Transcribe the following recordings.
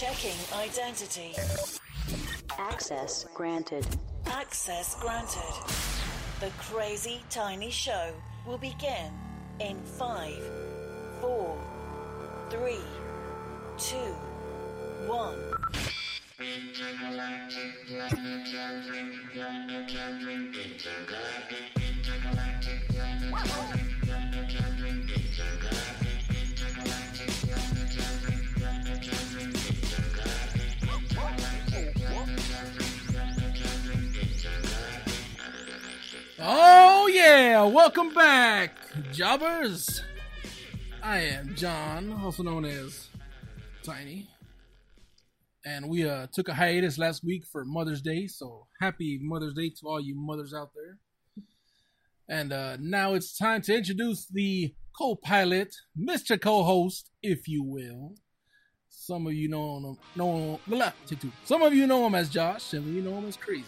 Checking identity. Access granted. Access granted. The Crazy Tiny Show will begin in five, four, three, two, one. Oh yeah, welcome back, jobbers. I am John, also known as Tiny, and we uh took a hiatus last week for Mother's Day. So happy Mother's Day to all you mothers out there. And uh now it's time to introduce the co-pilot, Mr. Co-host, if you will. Some of you know him, know blah, take two. Some of you know him as Josh, some of you know him as Crazy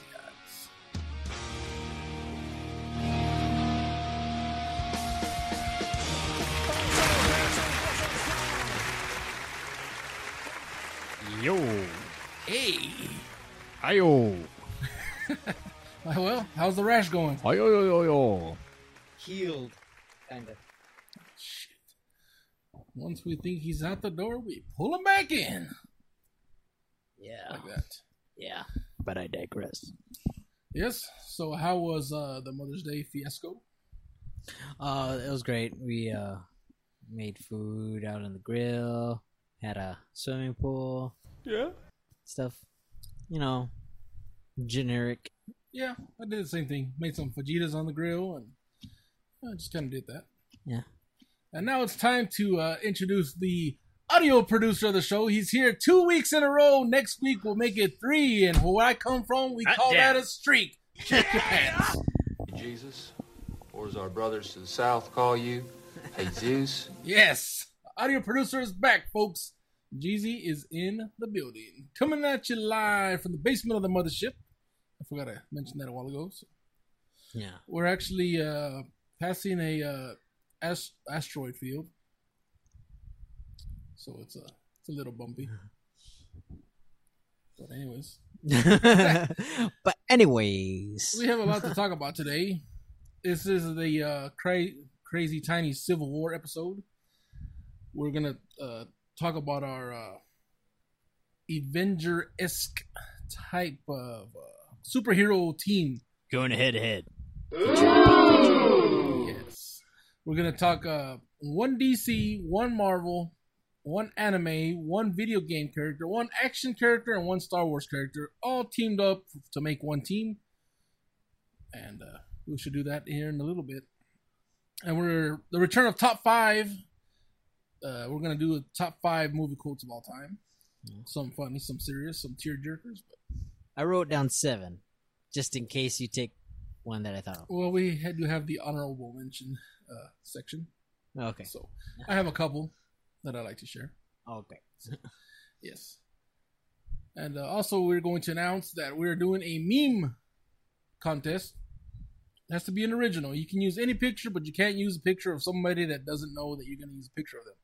Yo. Hey. Ayo. Well, how's the rash going? Ayo yo yo yo. healed, kind of. Shit. Once we think he's out the door, we pull him back in. Yeah, Like that. yeah. But I digress. Yes. So how was uh the Mother's Day fiasco? Uh, it was great. We uh made food out on the grill, had a swimming pool, Yeah. stuff. You know, generic. Yeah, I did the same thing. Made some fajitas on the grill and I just kind of did that. Yeah. And now it's time to uh, introduce the audio producer of the show. He's here two weeks in a row. Next week we'll make it three. And where I come from, we Hot call damn. that a streak. Check your pants. Jesus, or as our brothers to the south call you, Jesus. Yes, audio producer is back, folks. Jeezy is in the building, coming at you live from the basement of the mothership. I forgot to mention that a while ago. So Yeah. we're actually uh, passing a uh, ast- asteroid field, so it's a it's a little bumpy. But anyways, but anyways, we have a lot to talk about today. This is the uh, cra- crazy tiny Civil War episode. We're gonna uh, talk about our uh, Avenger esque type of uh, superhero team. going head to head. Yes, we're gonna talk uh, one DC, one Marvel, one anime, one video game character, one action character, and one Star Wars character, all teamed up to make one team. And uh, we should do that here in a little bit. And we're the return of top five. Uh, we're gonna do a top five movie quotes of all time. Some funny, some serious, some tear jerkers. But I wrote down seven, just in case you take one that I thought Of. well, we had to have the honorable mention uh, section. Okay. So I have a couple that I like to share. Okay. Yes. And uh, also, we're going to announce that we're doing a meme contest. It has to be an original. You can use any picture, but you can't use a picture of somebody that doesn't know that you're going to use a picture of them.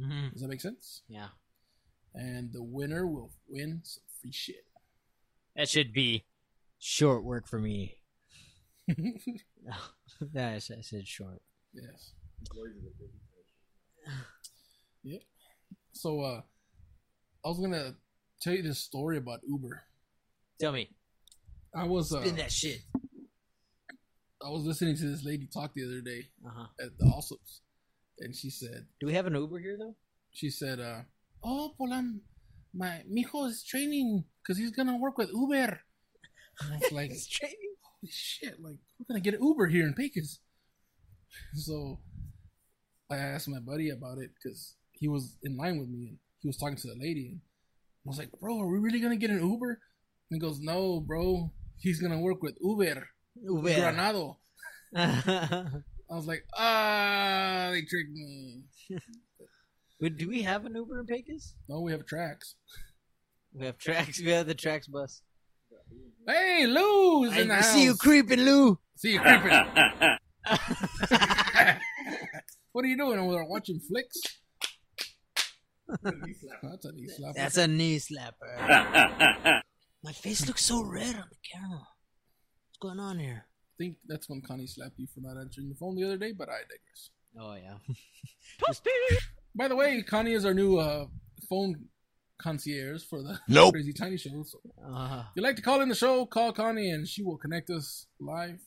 Hmm Does that make sense? Yeah. And the winner will win some free shit. That should be short work for me. yeah, I said, short. yes. Yep. So, uh, I was going to tell you this story about Uber. Tell me. I was, uh, Spin that shit. I was listening to this lady talk the other day Uh huh. at the Allsup's, and she said, Do we have an Uber here though? she said, uh, "Oh, Polan, my mijo is training because he's gonna work with Uber." And I was like, training. "Holy shit! Like, we're gonna get an Uber here in Pecos." So I asked my buddy about it because he was in line with me and he was talking to the lady, and I was like, "Bro, are we really gonna get an Uber?" And he goes, "No, bro, he's gonna work with Uber, Uber. Granado." I was like, "Ah, they tricked me." Wait, Do we have an Uber in Pecos? No, we have tracks. We have tracks. We have the tracks bus. Hey, Lou's in the I house. see you creeping, Lou. See you creeping. what are you doing over there? Watching flicks? That's a knee slapper. That's a knee slapper. My face looks so red on the camera. What's going on here? I think that's when Connie slapped you for not answering the phone the other day, but I digress. Oh yeah. Toasty. By the way, Connie is our new uh, phone concierge for the Nope. Crazy Tiny Show. So Uh, if you'd like to call in the show, call Connie and she will connect us live.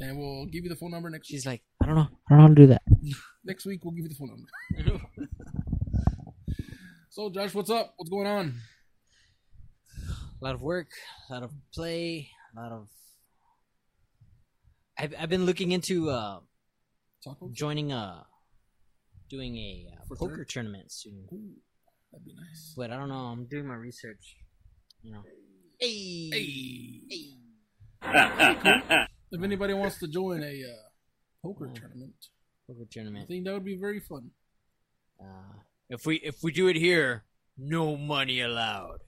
And we'll give you the phone number next she's like, I don't know. I don't know how to do that. next week. We'll give you the phone number. So, Josh, what's up? What's going on? a lot of work, a lot of play, a lot of. I've I've been looking into uh joining a doing a uh, For poker third? tournament soon, Ooh, that'd be nice. but I don't know. I'm doing my research. You know. Hey. Hey. hey! If anybody wants to join a uh, poker tournament, Poker tournament, I think that would be very fun. Uh, if we if we do it here, no money allowed.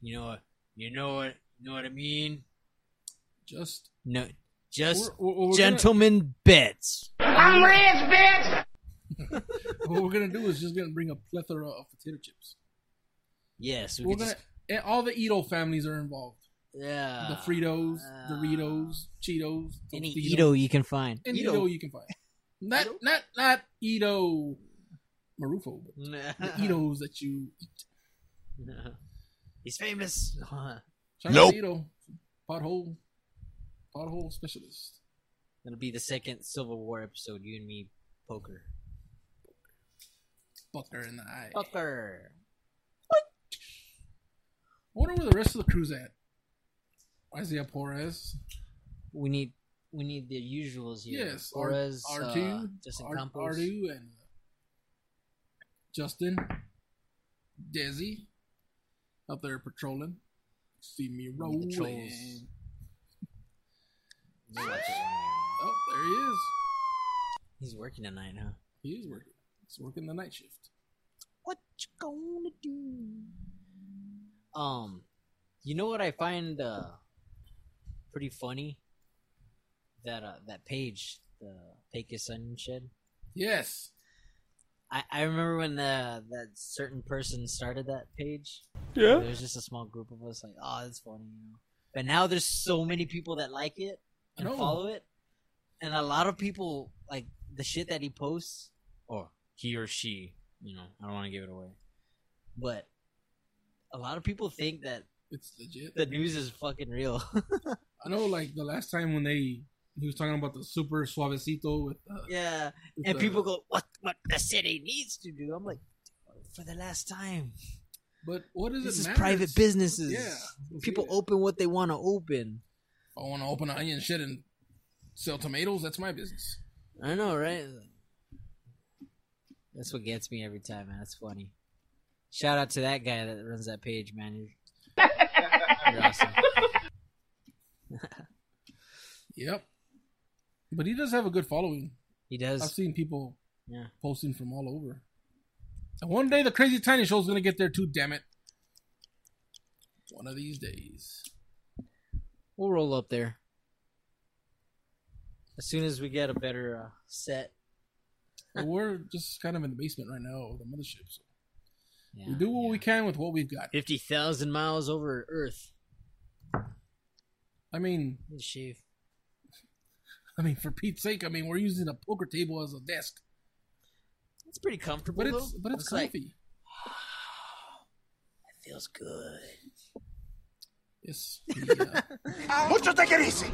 You know you know what you know what I mean? Just No, just we're, we're, we're gentlemen bets. Gonna, what we're gonna do is just gonna bring a plethora of potato chips. Yes, we We're gonna just, and all the Edo families are involved. yeah. the Fritos, uh, Doritos, Cheetos, Any Tostitos. Edo you can find. any Edo you can find. Not not not Edo Marufo, but the Edos that you eat. He's famous. Shout out Nope. Edo, pothole, pothole specialist. It'll be the second Civil War episode. You and me, poker. Bucker in the eye. Poker. I wonder where the rest of the crew's at. Isaiah Porez, We need we need the usuals here. yes, Torres, R2, uh, Justin R- Campos. R2, and Justin, Desi, out there patrolling. See me rolling. Trolls. Oh, there he is. He's working tonight, huh? He is working. He's working the night shift. What you gonna do? Um, you know what I find uh pretty funny? That uh that page, the Pecos Onion Shed. Yes. I, I remember when the that certain person started that page. Yeah. There was just a small group of us like, oh, that's funny, you know. But now there's so many people that like it and I know. follow it, and a lot of people like the shit that he posts, or he or she. You know, I don't want to give it away, but a lot of people think that It's legit. the news is fucking real. I know, like the last time when they he was talking about the super suavecito with, uh, yeah, with and the- people go, "What? What the city needs to do?" I'm like, for the last time, But what does this it is matter? private businesses. Yeah. people open what they want to open. I want to open an onion shed and sell tomatoes, that's my business. I know, right? That's what gets me every time, man. That's funny. Shout out to that guy that runs that page, man. You're, you're awesome. Yep. But he does have a good following. He does. I've seen people Yeah. posting from all over. And one day the Crazy Tiny Show is going to get there too, damn it. One of these days. We'll roll up there as soon as we get a better uh, set. But we're just kind of in the basement right now of the mothership. So Yeah, we do what yeah. we can with what we've got. Fifty thousand miles over Earth. I mean, shave. I mean, for Pete's sake, I mean, we're using a poker table as a desk, It's pretty comfortable, but it's though. but it's, like, comfy. it feels good. Yes. the, uh, Mucho te easy.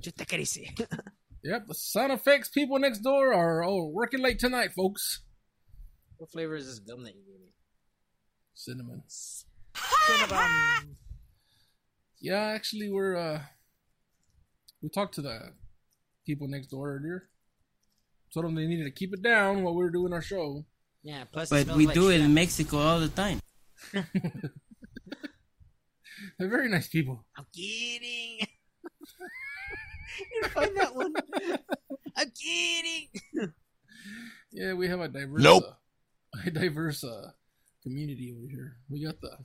Just take it easy. yep. The sound effects people next door are oh working late tonight, folks. what flavor is this gum that you gave me? Cinnamon. Cinnabon. Yeah, actually, we're uh, we talked to the people next door earlier. Told them they needed to keep it down while we were doing our show. Yeah, plus But we like do it in Mexico all the time. They're very nice people. I'm kidding. you find that one? I'm kidding. Yeah, we have a diverse, Nope. uh, a diverse uh, community over here. We got the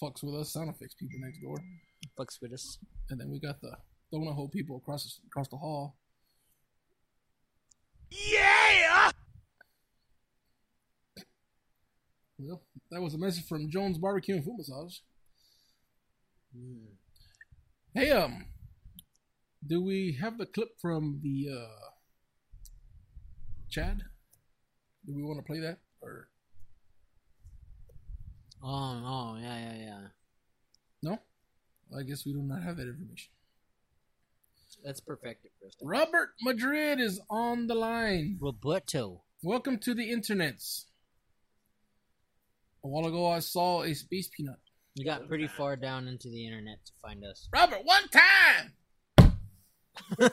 fucks with us sound effects people next door, Fucks with us. and then we got the donut hole people across the, across the hall. Yeah. Well, that was a message from Jones Barbecue and Foot Massage. Hey, um, do we have the clip from the uh, Chad? Do we want to play that or Oh, oh, yeah, yeah, yeah. no? I guess we do not have that information. That's perfected, Krista. Robert Madrid is on the line. Roberto. Welcome to the internets. A while ago, I saw a space peanut. You got pretty far down into the internet to find us. Robert, one time.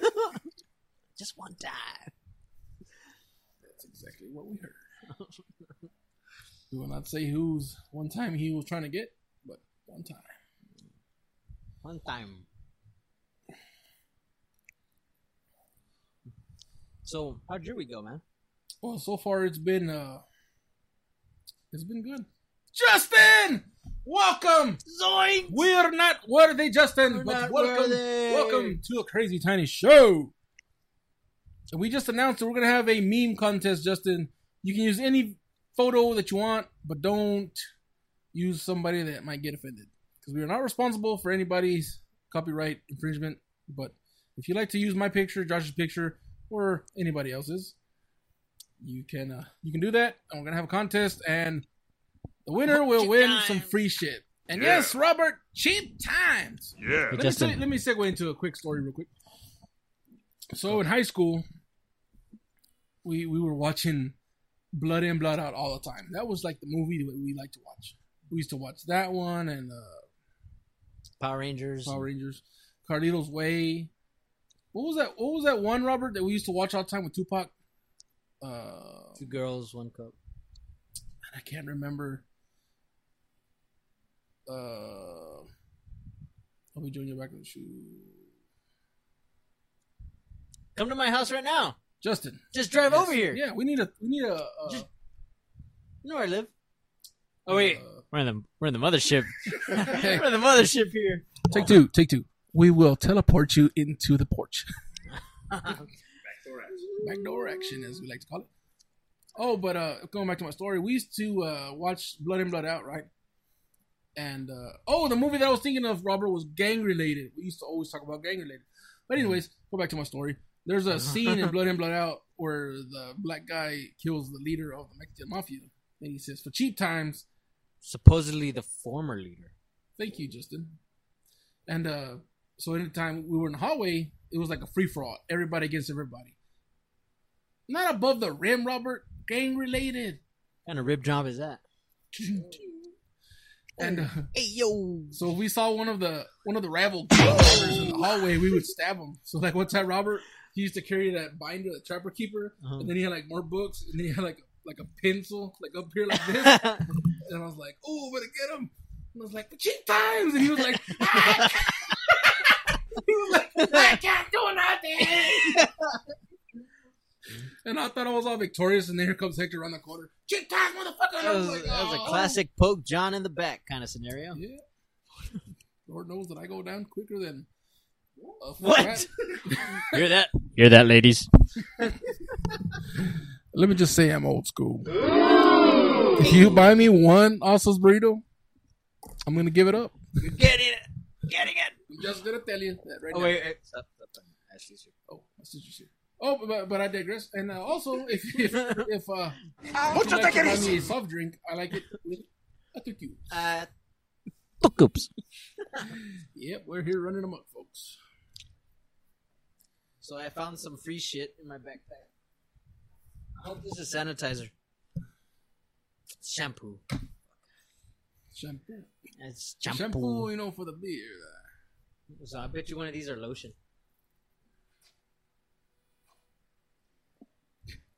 Just one time. That's exactly what we heard. we will not say whose one time he was trying to get, but one time. One time. So, how'd your week go, man? Well, so far it's been uh, it's been good. Justin, welcome. Zoink! We're not worthy, Justin, We're but welcome, worthy. welcome to a crazy tiny show. And we just announced that we're gonna have a meme contest, Justin. You can use any photo that you want, but don't use somebody that might get offended because we are not responsible for anybody's copyright infringement. But if you like to use my picture, Josh's picture, or anybody else's, you can uh, you can do that. And we're gonna have a contest, and the winner will Cheap win times. some free shit. And yes, Robert, cheap times. Yeah. Let me, Justin. say, let me segue into a quick story real quick. So in high school, we we were watching Blood In Blood Out all the time. That was like the movie that we like to watch. We used to watch that one and uh, Power Rangers. Power Rangers, Carlito's Way. What was that? What was that one, Robert, that we used to watch all the time with Tupac? Uh, Two girls, one cup. I can't remember. Uh, I'll be doing your back of the shoe. Come to my house right now. Justin, Just drive Yes. over here. Yeah, we need a we need a. Uh, Just- You know where I live. Oh wait, uh, we're in the we're in the mothership. We're in the mothership here. take two, take two. We will teleport you into the porch. Backdoor action, as we like to call it. Oh, but uh, going back to my story, we used to uh, watch Blood In Blood Out, right? And uh, oh, the movie that I was thinking of, Robert, was gang related. We used to always talk about gang related. But anyways, go back to my story. There's a scene in Blood In Blood Out where the black guy kills the leader of the Mexican mafia, and he says, "For cheap times, Supposedly the former leader. Thank you, Justin. And uh so anytime we were in the hallway, it was like a free for all. Everybody against everybody. Not above the rim, Robert. Gang related. What kind of rib job is that? And uh, Hey yo. so if we saw one of the one of the rival gang in the hallway, we would stab him. So like one time, Robert, he used to carry that binder, the trapper keeper, Uh-huh. and then he had like more books, and then he had like like a pencil, like up here like this. and I was like, "Oh, better get him!" And I was like, "For cheap times," and he was like, "I he was like, "I can't do nothing." and I thought I was all victorious, and then here comes Hector around the corner. Cheap times, motherfucker! That was, like, that was a "Oh." classic poke John in the back kind of scenario. Yeah. Lord knows that I go down quicker than. a What? Hear that? Hear that, ladies? Let me just say I'm old school. If you buy me one Osso's burrito, I'm gonna give it up. Getting it. Getting it. I'm just gonna tell you that right Oh now. wait, wait. Stop, stop, stop. Ashley's here. Oh, my sister's here. Oh, but, but I digress. And uh, also, if if if uh, if you like to buy me a soft drink, I like it with a tutu. Uh, Look oops. Yep, we're here running amok, folks. So I found some free shit in my backpack. I hope this is sanitizer. Shampoo. Shampoo. It's Shampoo, shampoo. you know, for the beard. So I bet you one of these are lotion.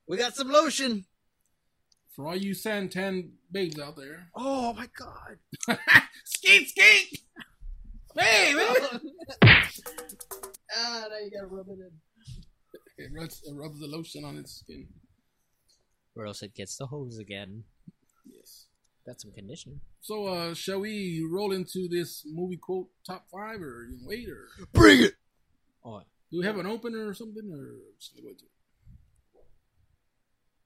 We got some lotion. For all you santan babes out there. Oh my god. skeet, skeet! Hey, man! Ah, now you gotta rub it in. It rubs, it rubs the lotion on its skin. Or else it gets the hose again. Yes. Got some conditioner. So, uh, shall we roll into this movie quote top five, or you wait, or Bring it. Oh, do we have an opener or something, or just gonna go into it?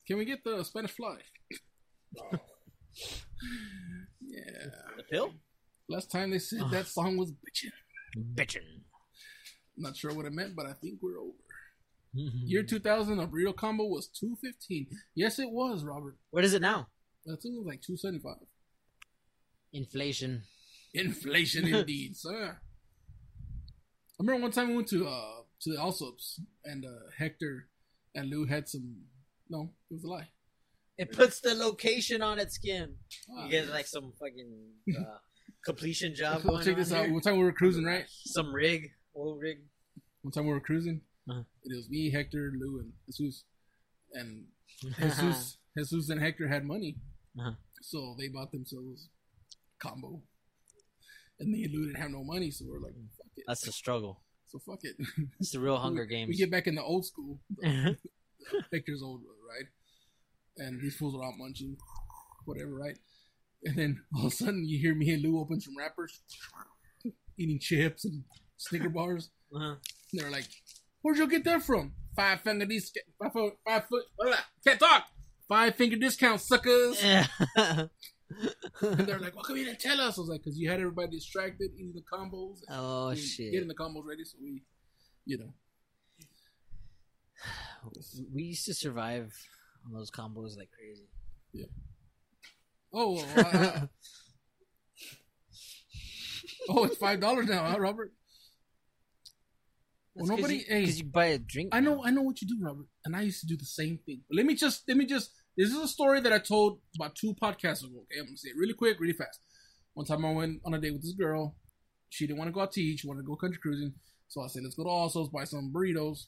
Can we get the Spanish fly? Yeah. The pill? Last time they said that song was bitchin'. Bitchin'. Not sure what it meant, but I think we're over. Year 2000, a burrito combo was 215. Yes, it was, Robert. What is it now? I think it was like 275. Inflation. Inflation indeed, sir. I remember one time we went to uh to the Allsup's and uh Hector and Lou had some no, it was a lie. It puts the location on its skin. Ah, You get like some fucking uh, completion job. Well, going check this out. here. One time we were cruising, right? Some rig, oil rig. One time we were cruising. Uh-huh. It was me, Hector, Lou, and Jesus. And Jesus, Jesus and Hector had money, Uh-huh. so they bought themselves combo. And me and Lou didn't have no money, so we're like, fuck it. That's the struggle. so fuck it. It's the real Hunger we, Games. We get back in the old school. Hector's old, right? And these fools are out munching, whatever, right? And then all of a sudden, you hear me and Lou open some wrappers, eating chips and Snicker bars. Uh-huh. And they're like, "Where'd you get that from? Five finger discount, five foot, five foot, blah, can't talk. Five finger discount, suckers." and they're like, "Why come you didn't tell us?" I was like, "Cause you had everybody distracted eating the combos, oh getting- shit! getting the combos ready, so we, you know." We used to survive on those combos like crazy. Yeah. Oh, uh, oh, it's five dollars now, huh, Robert? Well, nobody- hey. because you buy a drink. I know, now. I know what you do, Robert, and I used to do the same thing. But let me just, let me just. This is a story that I told about two podcasts ago. Okay, I'm gonna say it really quick, really fast. One time I went on a date with this girl. She didn't want to go out to eat. She wanted to go country cruising. So I said, let's go to Allsup's, buy some burritos.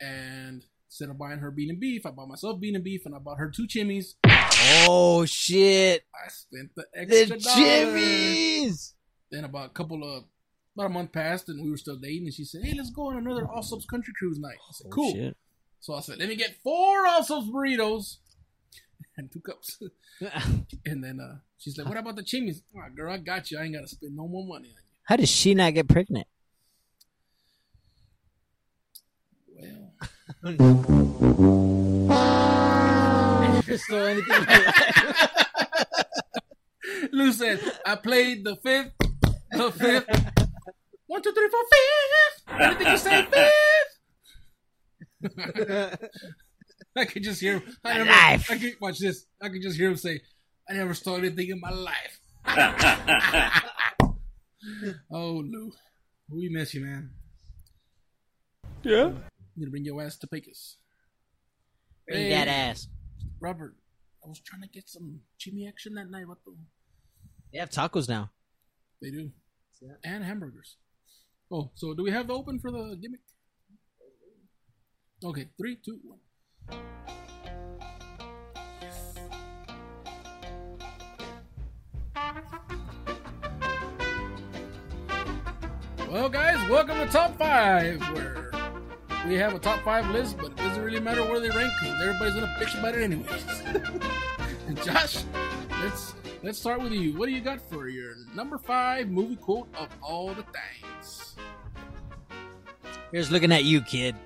And instead of buying her bean and beef, I bought myself bean and beef, and I bought her two chimneys. Oh shit! I spent the extra the chimneys. Then about a couple of about a month passed and we were still dating and she said, Hey, let's go on another Allsup's country cruise night. I said, Cool. Oh, shit. So I said, Let me get four Allsup's burritos and two cups. and then uh she's like, What about the chimneys? Oh, girl, I got you. I ain't gotta spend no more money on you. How does she not get pregnant? you. Well so anything Lou said, I played the fifth, the fifth. One, two, three, four, fifth. Anything you say, fifth. I could just hear him. I never, life. I could watch this. I could just hear him say, "I never stole anything in my life." oh, Lou, we miss you, man. Yeah. You gonna bring your ass to Pecos, Bring Hey. that ass. Robert? I was trying to get some Jimmy action that night. What the? They have tacos now. They do, and hamburgers. Oh, so do we have the open for the gimmick? Okay, three, two, one. Well, guys, welcome to Top 5, where we have a top 5 list, but it doesn't really matter where they rank because everybody's going to bitch about it anyways. Josh, let's let's start with you. What do you got for your number 5 movie quote of all the things? Here's looking at you, kid.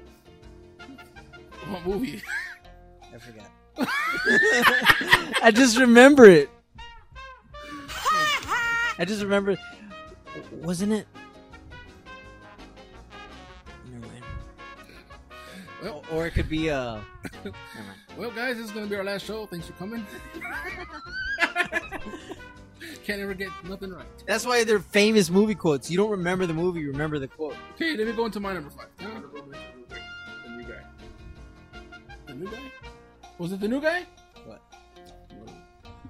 What movie? I forgot. I just remember it. I just remember. Wasn't it? Well, Or, it could be uh. Well, guys, this is going to be our last show. Thanks for coming. Can't ever get nothing right. That's why they're famous movie quotes. You don't remember the movie, you remember the quote. Okay, let me go into my number 5. The new guy. The new guy? Was it the new guy? What?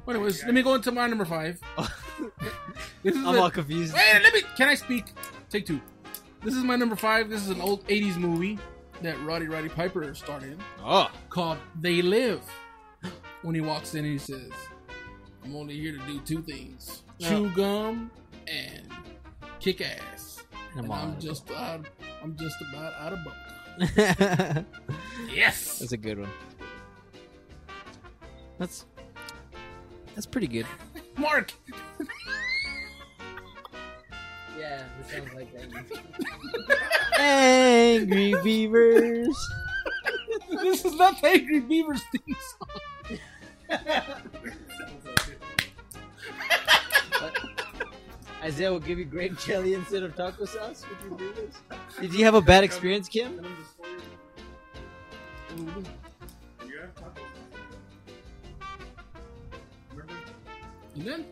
Anyways, let me go into my number 5. this is I'm a- all confused. Wait, let me. Can I speak? Take two. This is my number five. This is an old '80s movie that Roddy Roddy Piper starred in Oh, called "They Live." When he walks in, he says, "I'm only here to do two things: chew gum and kick ass." Come and on. I'm just out. I'm just about out of bunk. That's a good one. That's that's pretty good. Mark. Yeah, it sounds like that. Angry Beavers. this is not the Angry Beavers theme song. Isaiah will give you grape jelly instead of taco sauce. Would you do this? Did you have a bad experience, Kim? And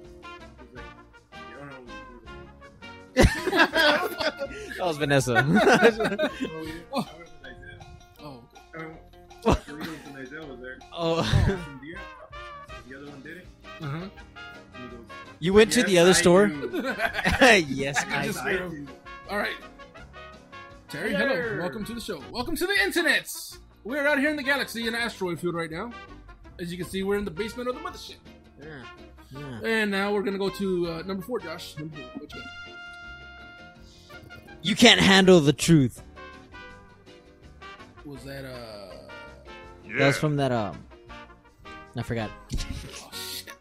That was Vanessa. oh, oh, The other one did it. huh. And he goes, you went to the other I store? yes, I. Just- I do." All right. Terry, Hey hello. Welcome to the show. Welcome to the internets. We're out here in the galaxy in asteroid field right now. As you can see, we're in the basement of the mothership. Yeah. Yeah. And now we're gonna go to uh, number four, Josh. Number four. What you can't handle the truth. Was that uh? That was from that um. I forgot. Oh, shit.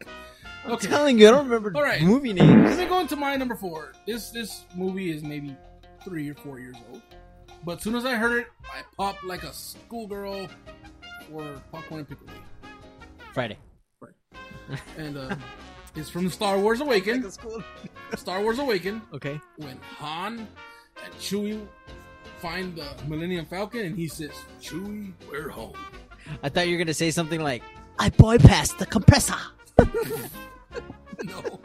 I'm Okay. telling you, I don't remember All right. movie Let names. me go into my number four. This this movie is maybe three or four years old, but as soon as I heard it, I popped like a schoolgirl for popcorn and pickle. Friday. And uh, it's from Star Wars Awaken. Star Wars Awaken. Okay. when Han and Chewie find the Millennium Falcon, and he says, "Chewie, we're home." I thought you were gonna say something like, "I bypassed the compressor." no,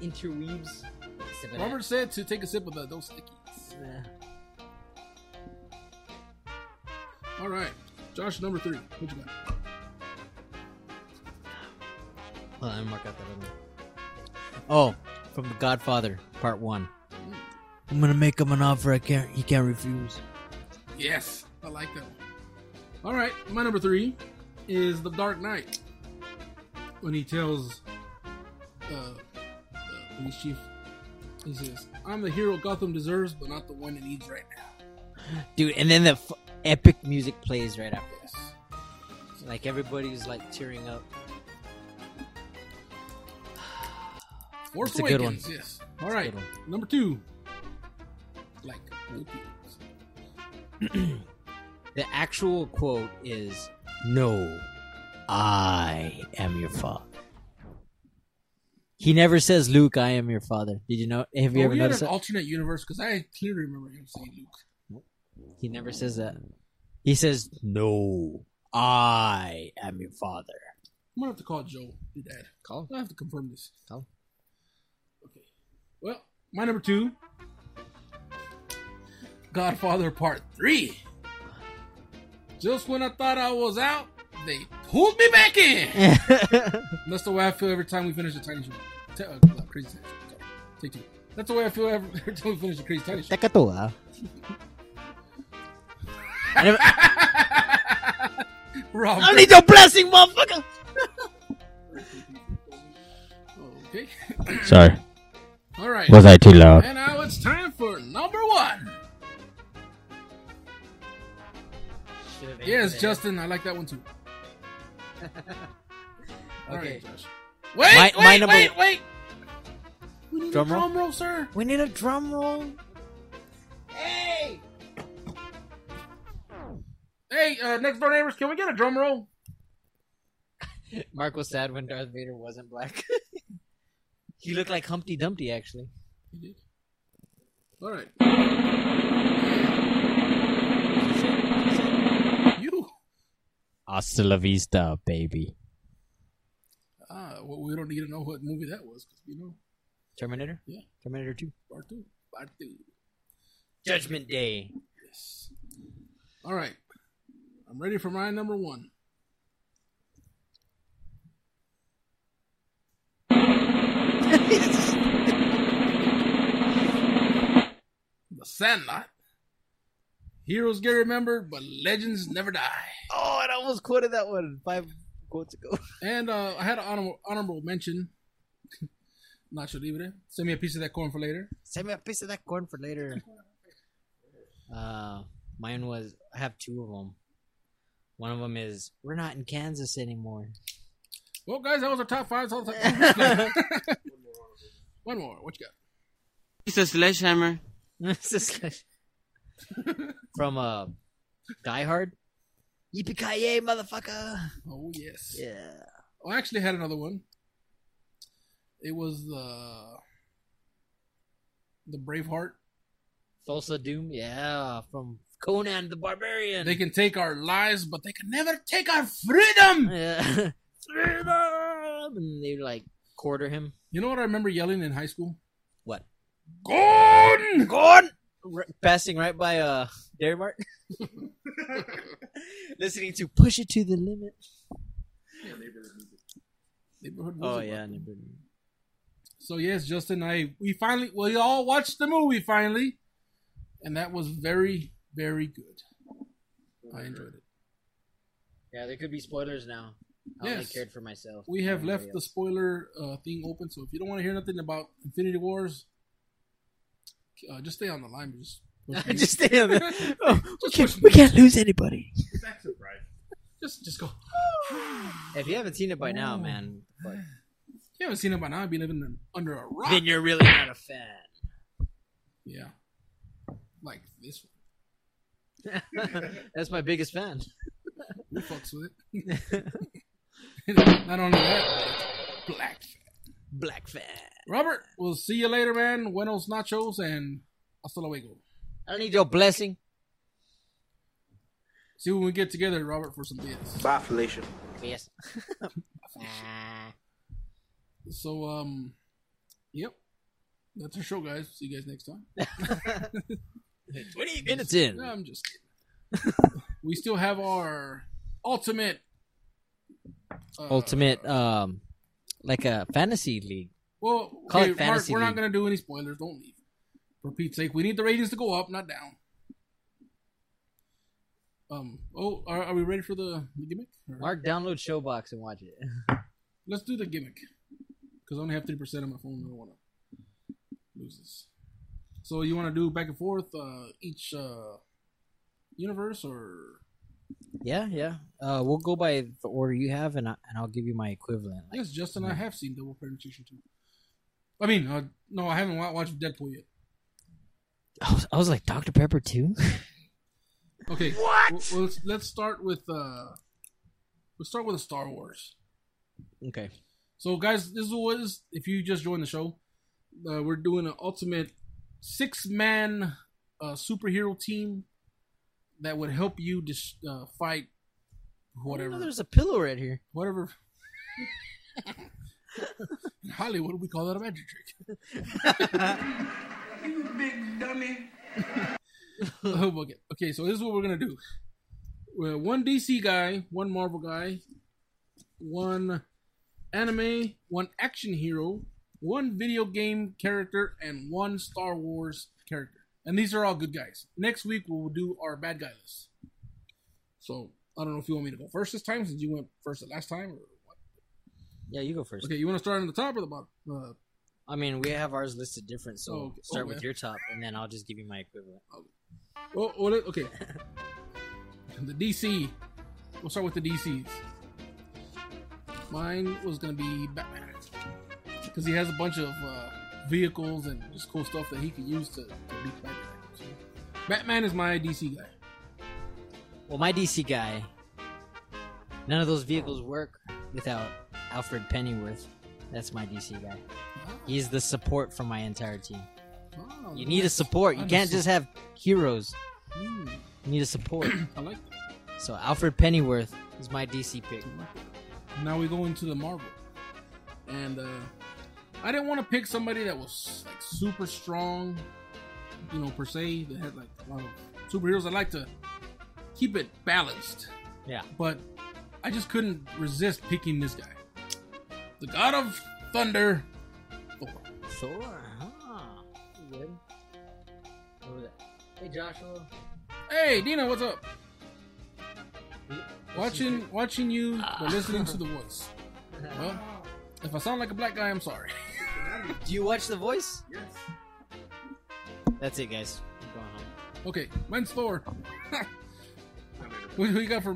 Interweaves. Robert said to take a sip of the, those stickies. All right, Josh, number three. What you got? Hold on, mark out that other. Oh, from The Godfather, Part One. I'm gonna make him an offer I can't. He can't refuse. Yes, I like that one. All right, my number three is The Dark Knight. When he tells uh, the police chief, he says, "I'm the hero Gotham deserves, but not the one it needs right now." Dude, and then the f- epic music plays right after. Yes. Like everybody's like tearing up. Force That's a good one. yes. All That's a right, good number two. Like no peas. The actual quote is, "No, I am your father." He never says, "Luke, I am your father." Did you know? Have you Oh, ever we had noticed an that? alternate universe because I clearly remember him saying Luke. He never says that. He says, "No, I am your father." I'm gonna have to call Joe, your dad. Call. I have to confirm this. Call. Okay. Well, my number two. Godfather Part Three. Just when I thought I was out, they pulled me back in. That's the way I feel every time we finish a tiny show. T- uh, crazy tiny show. Sorry. Take two. That's the way I feel every, every time we finish a crazy tiny show. Teka to, ah. I never- Rob. I need your blessing, motherfucker. Okay. Sorry. All right. Was I too loud? And now it's time for number one. Yes, Justin, I like that one too. All right, Okay. Josh. Wait, My- wait, my number- wait, wait. We need Drum a roll? roll, sir. We need a drum roll. Hey! Hey, uh, next door neighbors, can we get a drum roll? Mark was sad when Darth Vader wasn't black. he looked like Humpty Dumpty, actually. He did. All right. Hasta la vista, baby. Ah, well, we don't need to know what movie that was because we know Terminator? Yeah. Terminator 2. part two. Part two. Judgment Day. Yes. All right. I'm ready for my number one. the Sandlot. Heroes get remembered, but legends never die. Oh, I almost quoted that one five quotes ago. And uh, I had an honorable, honorable mention. Nacho Libre. Send me a piece of that corn for later. Send me a piece of that corn for later. Uh, mine was, I have two of them. One of them is, we're not in Kansas anymore. Well, guys, that was our top five. That's all the time. One more. What you got? It's a sledgehammer. This is like- From uh, Die Hard. Yippee motherfucker! Oh, yes. Yeah. Oh, I actually had another one. It was the the Braveheart. Thulsa Doom, yeah, from Conan the Barbarian. They can take our lives, but they can never take our freedom. Yeah. Freedom! And they like quarter him. You know what I remember yelling in high school? What? Gone! Gone! R- passing right by uh Dairy Mart. Listening to Push It to the Limit. Neighborhood Oh music. yeah, neighborhood. So yes, Justin, I we finally we all watched the movie finally, and that was very very good. I enjoyed it. Yeah, there could be spoilers now. I only cared for myself. We have Nobody left the spoiler uh, thing open, so if you don't want to hear nothing about Infinity Wars, uh, just stay on the line. Just just stay on the. Oh, we, can't, we can't lose anybody. Back surprise. just just go. If you haven't seen it by now, Oh. man, fuck. If you haven't seen it by now, I'd be living in- under a rock. then you're really not a fan. Yeah, like this one. That's my biggest fan. Who fucks with it? Not only that, but it's black. Black fan. Robert, we'll see you later, man. Buenos nachos and hasta luego. I don't need your blessing. See when we get together, Robert, for some beers. Bye, Felicia. Yes. So, um, yep, that's our show, guys. See you guys next time. 20 minutes in. No, I'm just kidding. we still have our ultimate, uh, Ultimate, um, like a fantasy league. Well, Call okay, it Mark, we're not going to do any spoilers. Don't leave. For Pete's sake, we need the ratings to go up, not down. Um. Oh, are, are we ready for the, the gimmick? Or- Mark, download Showbox and watch it. Let's do the gimmick. Because I only have three percent on my phone. I don't want to lose this. So you want to do back and forth uh, each uh, universe, or Yeah, yeah. Uh, we'll go by the order you have, and I, and I'll give you my equivalent. Like, yes, Justin, I have seen Double Penetration too. I mean, uh, no, I haven't watched Deadpool yet. I was, I was like Dr Pepper too. Okay, what? Well, let's, let's start with uh, let's start with a Star Wars. okay. So, guys, this is what is if you just joined the show, uh, we're doing an ultimate six-man uh, superhero team that would help you dis- uh, fight whatever, there's a pillow right here. whatever. In Hollywood, we call that a magic trick. You big dummy. oh, okay. Okay, so this is what we're gonna do. Well, one DC guy, one Marvel guy, one anime, one action hero, one video game character, and one Star Wars character. And these are all good guys. Next week we'll do our bad guy list. So I don't know if you want me to go first this time since you went first the last time, or? Yeah, you go first. Okay, you want to start on the top or the bottom? Uh, I mean, we have ours listed different, so Oh, start with your top, and then I'll just give you my equivalent. Oh, let- okay. The DC. We'll start with the DCs. Mine was gonna be Batman because he has a bunch of uh, vehicles and just cool stuff that he can use to, to beat Batman. So, Batman is my DC guy. Well, my DC guy, none of those vehicles work without Alfred Pennyworth. That's my DC guy. He's the support for my entire team. Oh, You need a support. You can't just have heroes. Hmm, You need a support. I like that. so Alfred Pennyworth is my DC pick. Now we go into the Marvel, and uh, I didn't want to pick somebody that was like super strong, you know, per se. That had like a lot of superheroes. I like to keep it balanced. Yeah. but I just couldn't resist picking this guy, the God of Thunder, Thor. Thor. Huh. Good. Hey Joshua. Hey, Dina, what's up? Watching, watching you, ah. but listening to the voice. Well, if I sound like a black guy, I'm sorry. Do you watch The Voice? Yes. That's it, guys. I'm going home. Okay, mine's Thor. what do you got for?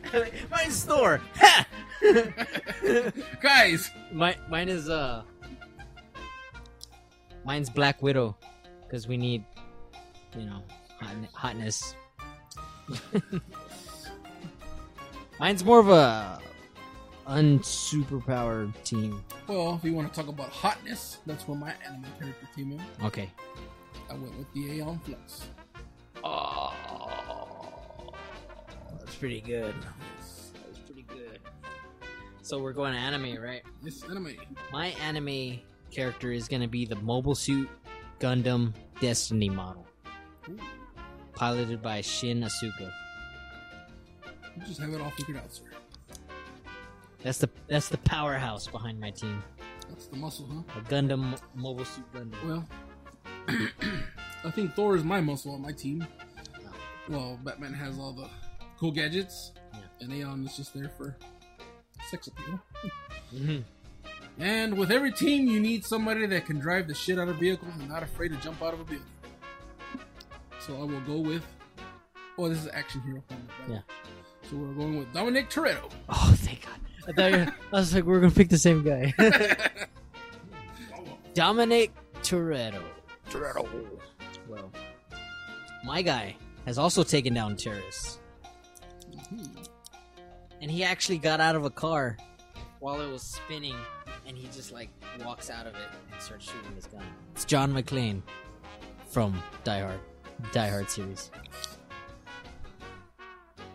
Mine's Thor. Guys, My, mine is uh. Mine's Black Widow, because we need, you know, hot, hotness. mine's more of a unsuperpowered team. Well, if you want to talk about hotness, that's where my anime character came in. Okay. I went with the Aeon Flux. Oh, that's pretty good. So we're going to anime, right? This anime. My anime character is gonna be the Mobile Suit Gundam Destiny model, Ooh, piloted by Shinn Asuka. you just have it all figured out, sir. That's the that's the powerhouse behind my team. That's the muscle, huh? A Gundam Mo- Mobile Suit Gundam. Well, I think Thor is my muscle on my team. Well, Batman has all the cool gadgets, Yeah. and Aeon is just there for sex appeal. Mhm. And with every team, you need somebody that can drive the shit out of vehicles and not afraid to jump out of a building. So I will go with. Oh, this is action hero. Right? Yeah. So we're going with Dominic Toretto. Oh, thank God! I thought you were, I was like, we're gonna pick the same guy. Dominic Toretto. Toretto. Well, my guy has also taken down terrorists, and he actually got out of a car while it was spinning, and he just like walks out of it and starts shooting his gun. It's John McClane from Die Hard, Die Hard series,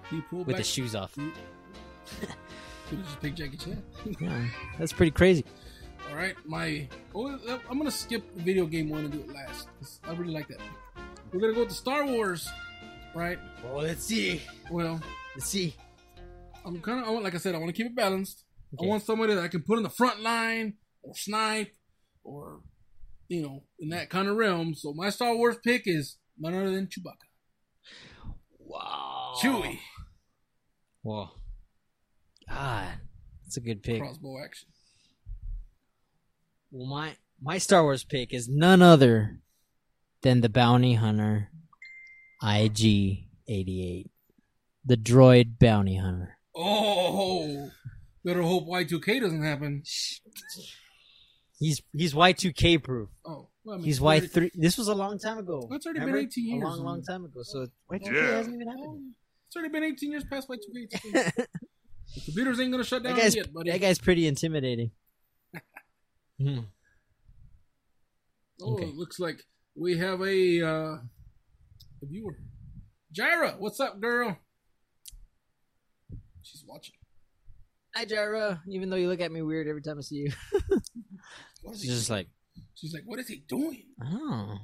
he pulled with back. the shoes off. Could just pick Jackie Chan. Yeah, that's pretty crazy. All right, my. Oh, I'm gonna skip the video game one and do it last. I really like that. We're gonna go to Star Wars, right? Well, let's see. Well, Let's see. I'm kind of. I want, like I said, I want to keep it balanced. Okay. I want somebody that I can put in the front line or snipe or, you know, in that kind of realm. So my Star Wars pick is none other than Chewbacca. Wow. Chewie, Wow, ah, that's a good pick. crossbow action. Well, my my Star Wars pick is none other than the bounty hunter IG-88, the droid bounty hunter. Oh, better hope Y2K doesn't happen. He's he's Y2K proof. Oh, well, I mean, He's Y3. This was a long time ago. It's already been 18 years. A long, long time ago. So Y2K hasn't even happened. It's already been 18 years past Y2K. The computers ain't gonna shut down That guy's yet, buddy. that guy's pretty intimidating. Hmm. Oh, Okay. it looks like we have a uh, a viewer. Gyra, what's up, girl? She's watching. Hi, Jara. Even though you look at me weird every time I see you, What is she's he? just like, She's like, what is he doing? oh,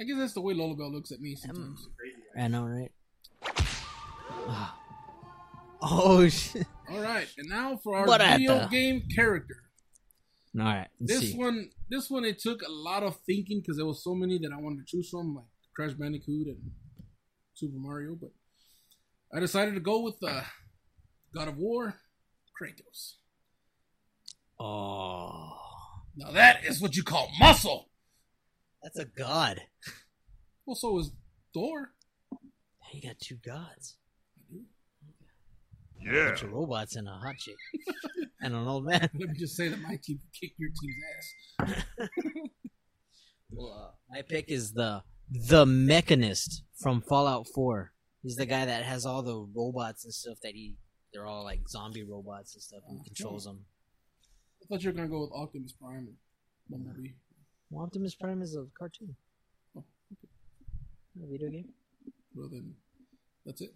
I guess that's the way Lullabelle looks at me sometimes. I know, right? oh shit! All right, and now for our What video the- game character. All right, This see. one, this one, it took a lot of thinking because there was so many that I wanted to choose from, like Crash Bandicoot and Super Mario. But I decided to go with uh, God of War, Kratos. Oh, Now that is what you call muscle. that's a god. Well, so is Thor. You got two gods. Yeah. bunch of robots and a hot chick and an old man. Let me just say that my team kicked your team's ass. Well, uh, my pick is the the mechanist from Fallout Four. He's the guy that has all the robots and stuff that he. They're all like zombie robots and stuff. And he controls them. I thought you were gonna go with Optimus Prime or Bumblebee. Well, Optimus Prime is a cartoon. Oh, A video game. Well then, that's it.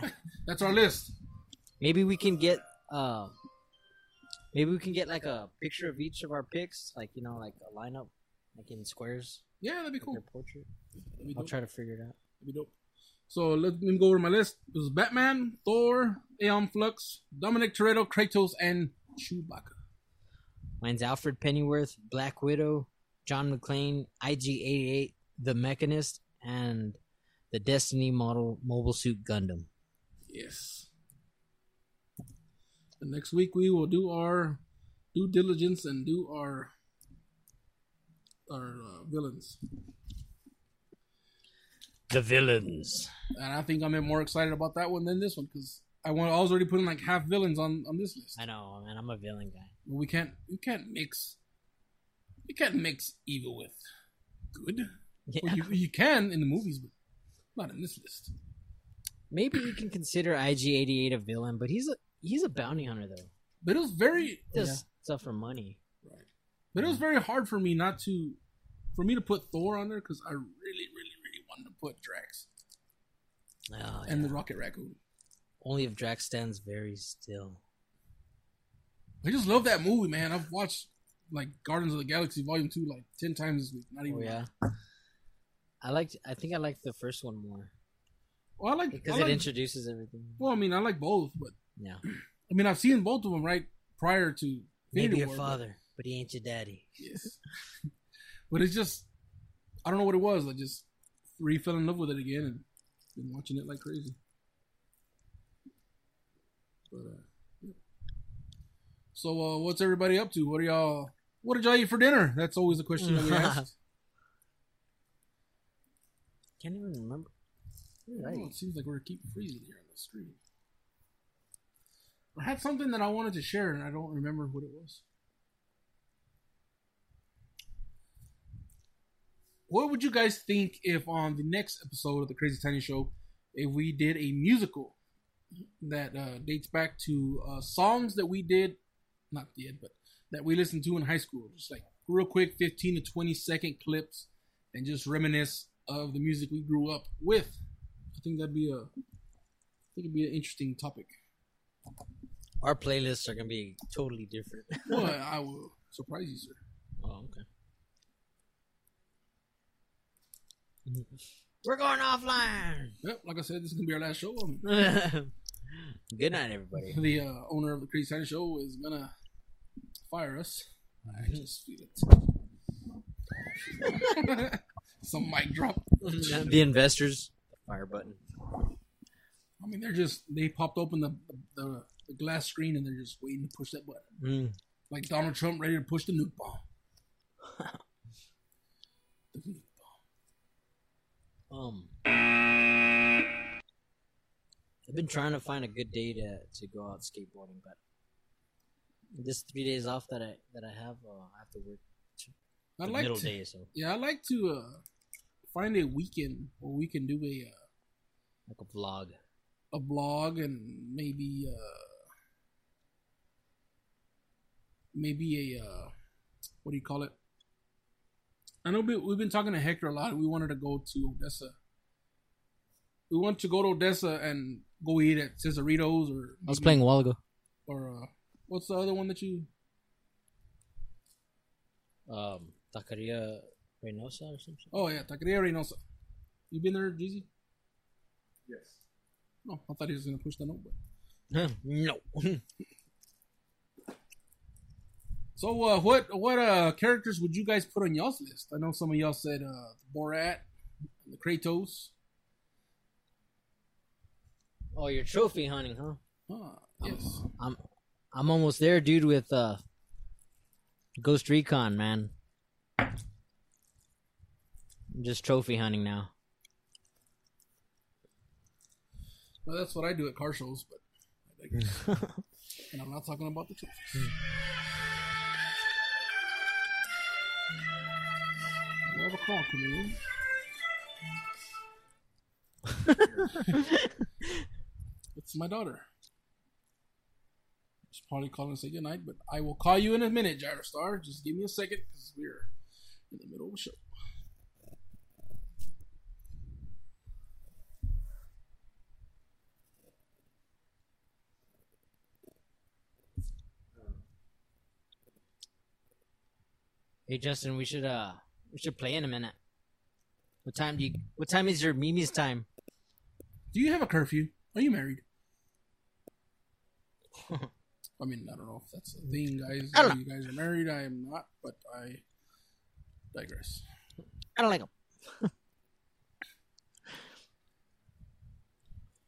that's our list. Maybe we can get uh maybe we can get like a picture of each of our picks, like you know, like a lineup, like in squares, Yeah, that'd be like cool. portrait. That'd be I'll try to figure it out. That'd be dope. So let me go over my list. It was Batman, Thor, Aeon Flux, Dominic Toretto, Kratos, and Chewbacca. Mine's Alfred Pennyworth, Black Widow, John McClane, IG88, The Mechanist, and the Destiny model Mobile Suit Gundam. Yes. And next week we will do our due diligence and do our our uh, villains. The villains. And I think I'm more excited about that one than this one because I want. I was already putting like half villains on on this list. I know, man. I'm a villain guy. We can't. We can't mix. You can't mix evil with good. Yeah. Well, you, you can in the movies, but not in this list. Maybe we can consider IG88 a villain, but he's a he's a bounty hunter though. but it was very Just stuff for money. Right. But it was very hard for me not to, for me to put Thor on there because I really, really, really wanted to put Drax Oh, and yeah. the Rocket Raccoon. Only if Drax stands very still. I just love that movie, man. I've watched like Guardians of the Galaxy Volume Two like ten times this week. Not even. Oh yeah. I liked. I think I liked the first one more Well, I like because I it introduces everything. Well, I mean, I like both, but Yeah. I mean, I've seen both of them right prior to Maybe Infinity your War, but- father, but he ain't your daddy. Yes. but it's just, I don't know what it was. I just re fell in love with it again and been watching it like crazy. But, uh, yeah. So, uh, what's everybody up to? What are y'all, what did y'all eat for dinner? That's always a question that we ask. Can't even remember. Oh, it seems like we're keep freezing here on the screen. I had something that I wanted to share and I don't remember what it was. What would you guys think if on the next episode of the Crazy Tiny Show, if we did a musical that uh, dates back to uh, songs that we did, not did, but that we listened to in high school, just like real quick, fifteen to twenty second clips, and just reminisce of the music we grew up with. I think that'd be a, I think it'd be an interesting topic. Our playlists are gonna be totally different. Well, I will surprise you, sir. oh, okay. We're going offline. Yep, like I said, this is gonna be our last show. Good night, everybody. the uh, owner of the Crazy Science Show is gonna fire us. I just feel it. Some mic drop. the investors. Fire button. I mean, they're just they popped open the, the the glass screen and they're just waiting to push that button, Mm. like Donald Trump ready to push the nuke bomb. The nuke bomb. Um, I've been trying to find a good day to, to go out skateboarding, but this three days off that I that I have, uh, I have to work I'd like middle to, day. So yeah, I'd like to uh, find a weekend where we can do a uh, like a vlog. a blog and maybe uh maybe a uh what do you call it i know we- we've been talking to hector a lot we wanted to go to odessa we want to go to odessa and go eat at cesaritos or I was playing a while ago. or uh what's the other one that you Um, Taqueria Reynosa or something. oh yeah taqueria reynosa you been there Jeezy? Yes. no i thought he was gonna push that note but no. So uh, what what uh characters would you guys put on y'all's list? I know some of y'all said uh Borat, the Kratos. oh, you're trophy hunting, huh? Ah, yes. I'm I'm almost there, dude. With uh, Ghost Recon, man. I'm just trophy hunting now. Well, that's what I do at car shows, but I and I'm not talking about the trophies. We have a call coming in. it's my daughter. She's probably calling to say goodnight, but I will call you in a minute, Gyrostar. Just give me a second because we're in the middle of a show. Hey, Justin, we should uh, we should play in a minute. What time do you? What time is your Mimi's time? Do you have a curfew? Are you married? I mean, I don't know if that's a thing, guys. I don't You guys are married. I am not, but I digress. I don't like them.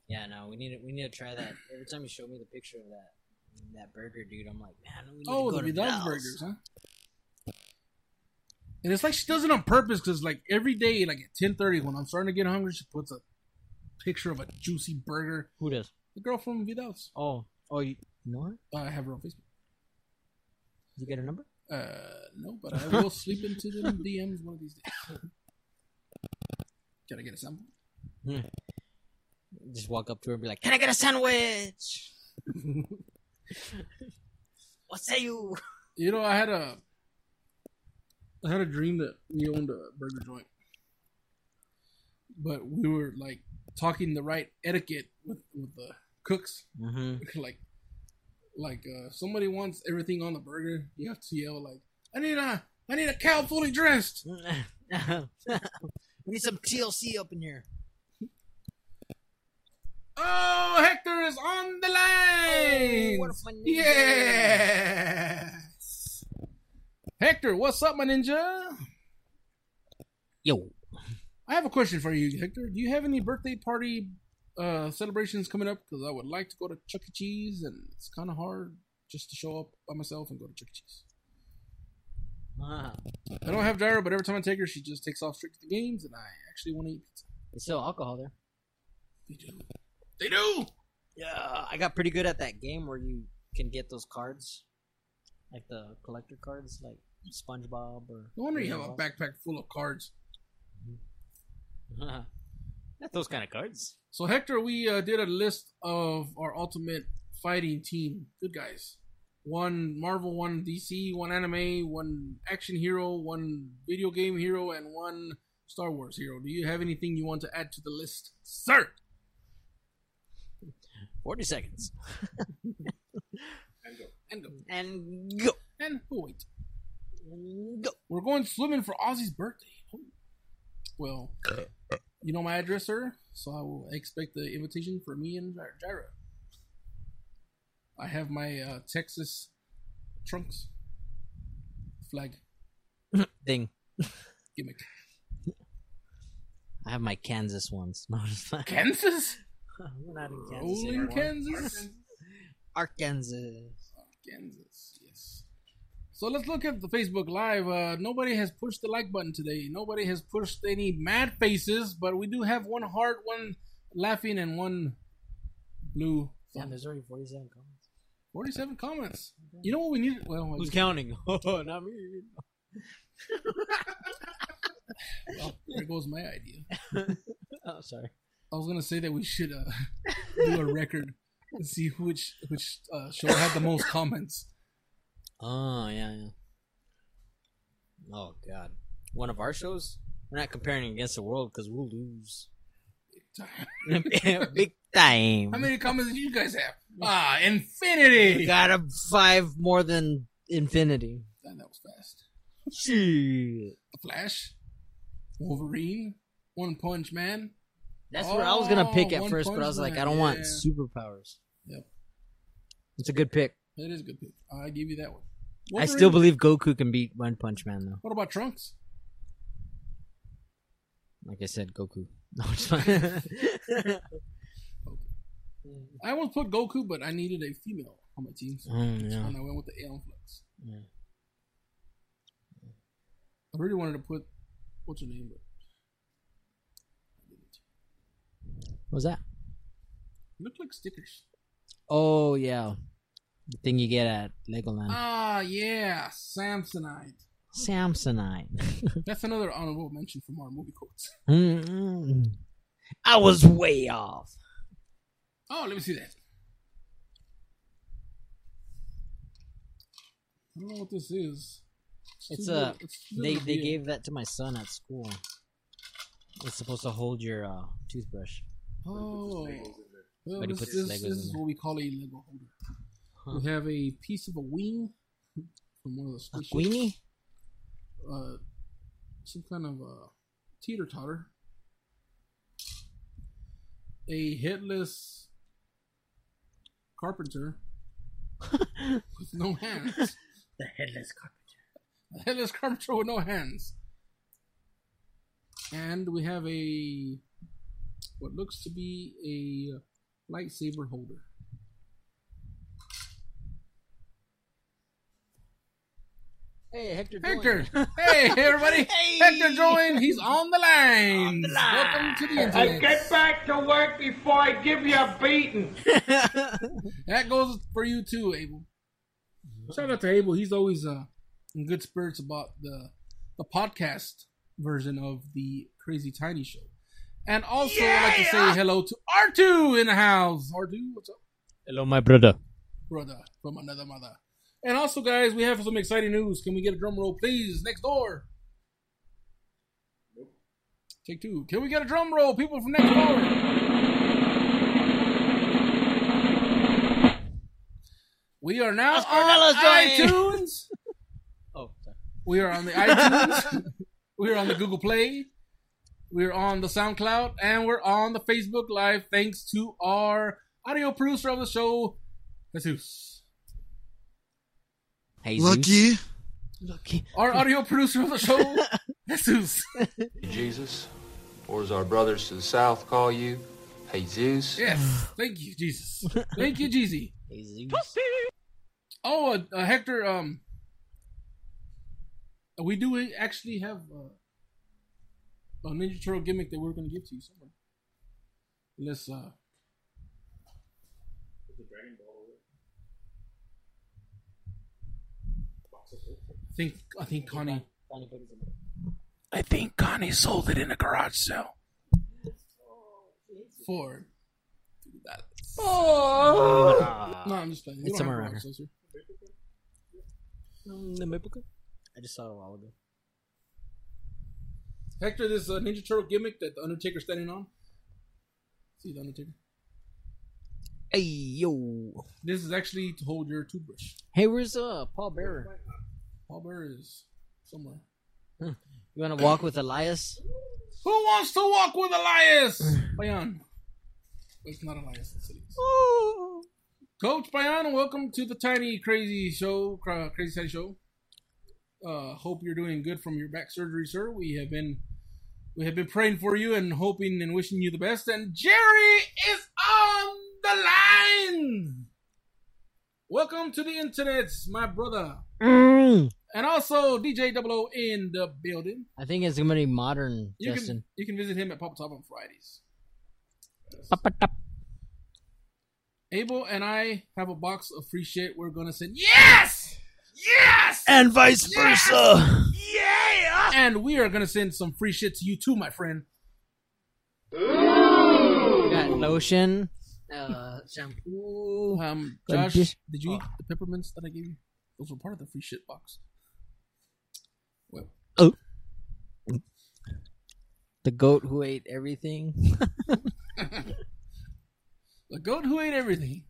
yeah, no, we need to we need to try that. Every time you show me the picture of that that burger, dude, I'm like, man, we need Oh, to go the to Vidal's. burgers, huh? And it's like she does it on purpose because, like, every day, like at ten thirty, when I'm starting to get hungry, she puts a picture of a juicy burger. Who does? The girl from Vidal's. Oh, oh, you know her? I have her on Facebook. Did you get her number? Uh, no, but I will sleep into the DMs one of these days. Can I get a sandwich? sample? Just walk up to her and be like, "Can I get a sandwich?" what say you? You know, I had a, I had a dream that we owned a burger joint, but we were like talking the right etiquette with with the cooks. Mm-hmm. like, like uh, somebody wants everything on the burger, you have to yell like, "I need a, I need a cow fully dressed." we need some TLC up in here. Oh, Hector is on the line. what a fun ninja. yes. Hector, what's up, my ninja? Yo, I have a question for you, Hector. Do you have any birthday party uh, celebrations coming up? Because I would like to go to Chuck E. Cheese, and it's kind of hard just to show up by myself and go to Chuck E. Cheese. Ah, I don't have Gyra, but every time I take her, she just takes off straight to the games, and I actually want to eat pizza. they sell alcohol there. They do. They do. Yeah, I got pretty good at that game where you can get those cards, like the collector cards, like SpongeBob or. No wonder you have a backpack full of cards. Not those kind of cards. So Hector, we uh, did a list of our ultimate fighting team. Good guys. One Marvel, one DC, one anime, one action hero, one video game hero, and one Star Wars hero. Do you have anything you want to add to the list, sir? Forty seconds. And go. And go. And go. And wait. Go. We're going swimming for Ozzy's birthday. Well, you know my address, sir, so I will expect the invitation for me and Gyra. I have my uh, Texas trunks flag Thing. gimmick. I have my Kansas ones. No. Kansas, We're not in Kansas rolling. Kansas, Arkansas. Kansas. Yes. So let's look at the Facebook Live. Uh, nobody has pushed the like button today. Nobody has pushed any mad faces, but we do have one heart, one laughing, and one blue. Damn, thumb. there's already 47 comments. 47 comments. You know what we need? Well, Who's guess- counting? Oh, not me. well, there goes my idea. Oh, sorry. I was gonna say that we should uh, do a record and see which which uh, show had the most comments. Oh, yeah, yeah. Oh, God. One of our shows? We're not comparing against the world because we'll lose. Big time. How many comments did you guys have? Ah, infinity. We got a five more than infinity. Man, that was fast. Shit. Flash, Wolverine, One Punch Man. That's what I was gonna pick Oh, at first, but I was like, I don't want yeah. superpowers. Yep, It's a good pick. It is a good pick. I give you that one. I still believe Goku can beat One Punch Man, though. What about Trunks? Like I said, Goku. No, it's fine. I almost put Goku, but I needed a female on my team, so Oh, yeah. and I went with the Aeon Flux. Yeah. I really wanted to put what's her name, but I didn't. That? It looked like stickers. Oh yeah, the thing you get at Legoland. Ah, yeah, Samsonite. Samsonite. That's another honorable mention from our movie quotes. Mm-mm. I was way off. Oh, let me see that. I don't know what this is. It's too a. little- it's They they bit. gave that to my son at school. It's supposed to hold your uh, toothbrush. Oh, well, But he this, puts this, Legos this in is there. what we call a Lego holder. Huh. We have a piece of a wing from one of the A spaceships. Queenie? uh, some kind of a teeter totter, a headless carpenter with no hands. The headless carpenter. A headless carpenter with no hands. And we have a what looks to be a lightsaber holder. Hey, Hector. Hector! hey, everybody! Hey. Hector joined. He's on the line. Welcome to the internet. I get back to work before I give you a beating. That goes for you too, Abel. Shout out to Abel. He's always uh, in good spirits about the the podcast version of the Crazy Tiny Show. And also, I'd like to say hello to R2 in the house. R2, what's up, Hello, my brother. brother from another mother? And also, guys, we have some exciting news. Can we get a drum roll, please? Next door. Take two. Can we get a drum roll, people from next door? We are now on iTunes. Oh, sorry. We are on the iTunes. we are on the Google Play. We're on the SoundCloud, and we're on the Facebook Live. Thanks to our audio producer of the show, Jesus. Hey, Lucky. Lucky. Our audio producer of the show, Jesus. Jesus, or as our brothers to the south call you, Hey Jesus. Yes. Thank you, Jesus. Thank you, Jeezy. Hey, Zeus. Oh, uh, uh, Hector. Um, we do actually have uh, a Ninja Turtle gimmick that we're going to give to you somewhere. Let's. uh think I think Connie. I think Connie sold it in a garage sale. For that. Ah. No, I'm just playing. It's somewhere around here. sales here. I just saw it a while ago. Hector, this uh, Ninja Turtle gimmick that the Undertaker's standing on. See the Undertaker. Hey yo. This is actually to hold your toothbrush. Hey, where's uh Paul Bearer? Paul Bear is somewhere. You want to walk with Elias? Who wants to walk with Elias? Bayan. It's not Elias. It's Elias. Coach Bayan, welcome to the Tiny Crazy Show, Crazy Tiny Show. Uh, hope you're doing good from your back surgery, sir. We have been we have been praying for you and hoping and wishing you the best. And Jerry is on the line. Welcome to the internet, my brother. And also DJ Double O in the building. I think it's gonna be modern, You Justin. can you can visit him at Pop Top on Fridays. Papa-tap. Abel and I have a box of free shit. We're gonna send yes, yes, And vice versa. yeah, and we are gonna send some free shit to you too, my friend. We got lotion, uh, shampoo. Um, Good Josh, did you eat the peppermints that I gave you? Those were part of the free shit box. Well, Oh. The goat who ate everything. the goat who ate everything.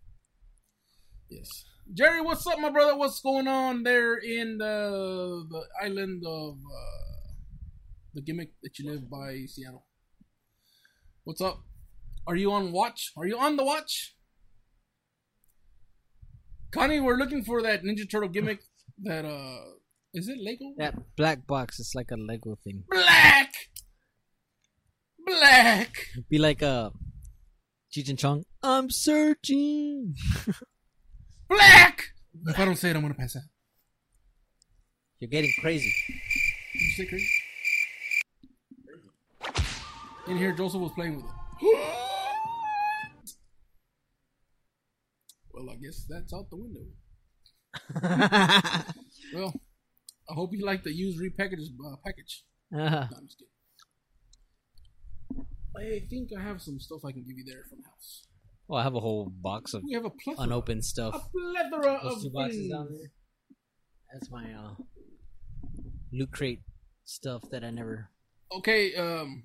Yes, Jerry, what's up, my brother? What's going on there in the the island of uh, the gimmick that you live by Seattle? What's up? Are you on watch? Are you on the watch? Connie, we're looking for that Ninja Turtle gimmick. That uh, is it Lego? that black box is like a Lego thing. Black, black. Be like a Cheech and Chong. I'm searching. Black! If I don't say it, I'm gonna pass out. You're getting crazy. Did you say crazy? In here, Joseph was playing with it. well, I guess that's out the window. Well, I hope you like the used repackaged uh, package. No, I'm just kidding. I think I have some stuff I can give you there from the house. well, I have a whole box of We have a plethora, unopened stuff. a plethora Those of two boxes things. down there. That's my uh loot crate stuff that I never. Okay, um.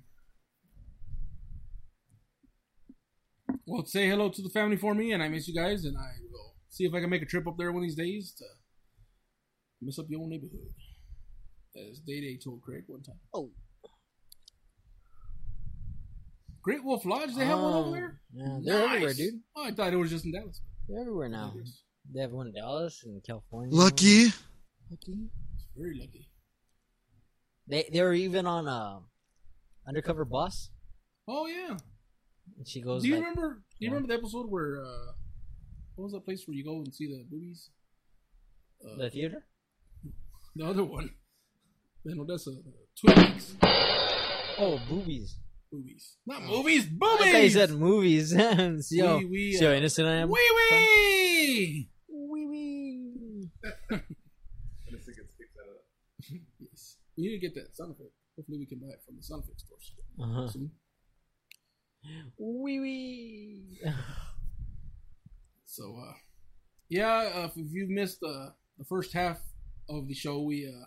Well, say hello to the family for me, and I miss you guys, and I will see if I can make a trip up there one of these days to mess up your own neighborhood. As Day Day told Craig one time. Oh. Great Wolf Lodge, they have one Oh, over there? Yeah, they're everywhere, dude. Oh, I thought it was just in Dallas. They're everywhere now. Yes. They have one in Dallas and California. Lucky. Lucky. Very lucky. They they were even on uh, Undercover Boss. Oh, yeah. And she goes Do you like, remember? Do you Yeah. remember the episode where? uh What was that place where you go and see the movies? Uh, the theater. The other one. Then Odessa. Twin Peaks. Oh, boobies. Boobies. Not movies, boobies! I thought you boobies! said movies. see how, We- we, see how uh, innocent I am. Wee wee! Wee wee. yes. We need to get that sound effect. Hopefully we can buy it from the sound effect stores. Uh-huh. soon. Wee wee. So, uh, yeah, uh, if you've missed uh, the first half of the show, we uh,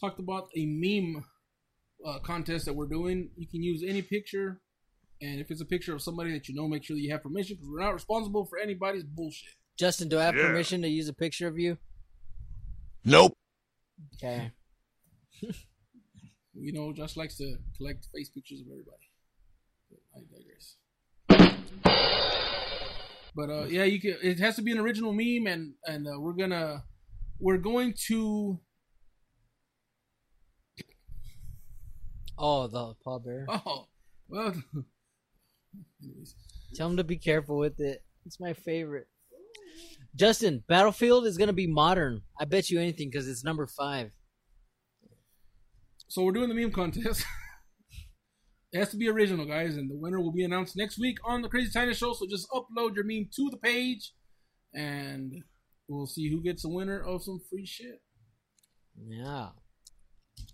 talked about a meme uh, contest that we're doing. You can use any picture, and if it's a picture of somebody that you know, make sure that you have permission because we're not responsible for anybody's bullshit. Justin, do I have Yeah. permission to use a picture of you? Nope. Okay. You know, Josh likes to collect face pictures of everybody. I digress. But uh, yeah, you can. It has to be an original meme, and and uh, we're gonna we're going to Oh, the Paul Bear. oh well. Tell him to be careful with it. It's my favorite. Justin, Battlefield is gonna be modern. I bet you anything because it's number five. so we're doing the meme contest. it has to be original, guys, and the winner will be announced next week on the Crazy Tiny Show. So just upload your meme to the page, and we'll see who gets a winner of some free shit. Yeah.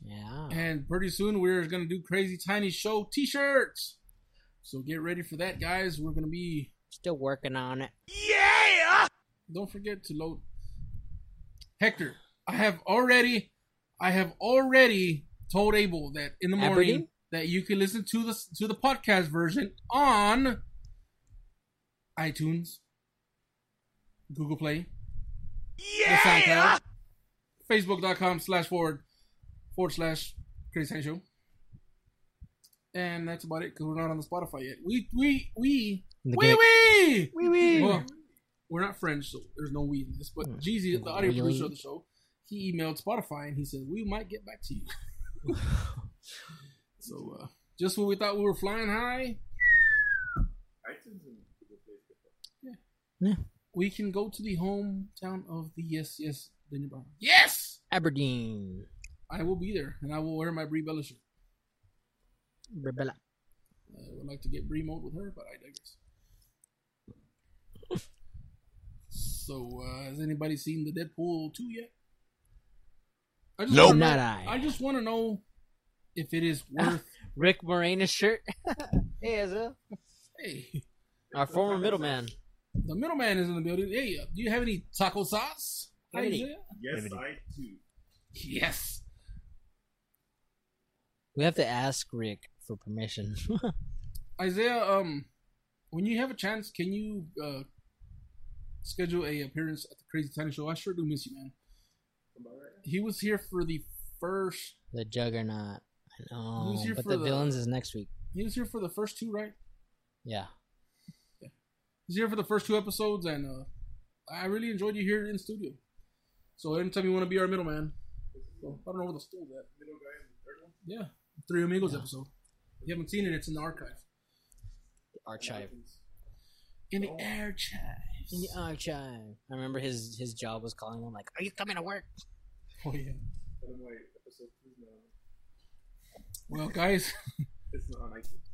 Yeah. And pretty soon we're gonna do Crazy Tiny Show T-shirts. So get ready for that, guys. We're gonna be. Still working on it. Yeah! Don't forget to load. Hector, I have already, I have already told Abel that in the morning Aberdeen? that you can listen to the to the podcast version on iTunes, Google Play, the SoundCloud, Facebook.com slash forward forward slash Crazy Tiny Show. And that's about it because we're not on the Spotify yet. We we we The wee gate. wee Wee wee. well, we're not French, so there's no we in this. But Jeezy, the audio Wee producer wee. of the show, he emailed Spotify and he said we might get back to you. so uh, just when we thought we were flying high, Yeah. Yeah. We can go to the hometown of the yes yes Daniel Bryan. Yes, Aberdeen. I will be there and I will wear my Brie Bella shirt. Rebella. I would like to get Brie mode with her, but I digress. So, uh, has anybody seen the Deadpool 2 yet? I just Nope. wanna know- Not I. I just want to know if it is worth. Rick Moranis shirt. hey, Ezra. hey, Our former middleman. The middleman is in the building. Hey, uh, do you have any taco sauce? Have any? Isaiah? Yes, I do. Yes. We have to ask Rick for permission. Isaiah, um, when you have a chance, can you uh, schedule a appearance at the Crazy Tiny Show? I sure do miss you, man. He was here for the first. the Juggernaut. I know. Who's here But for the the- villains is next week. He was here for the first two, right? Yeah. He's here for the first two episodes, and uh, I really enjoyed you here in studio. So anytime you want to be our middleman, well, I don't know where the stool's at. Middle guy in the third one. Yeah, Three Amigos episode. If you haven't seen it, it's in the archive. Archive. In the archives. In the archive. I remember his his job was calling him like, "Are you coming to work?" Oh yeah. Tell them why episode two is not. Well, guys, It's not on iTunes.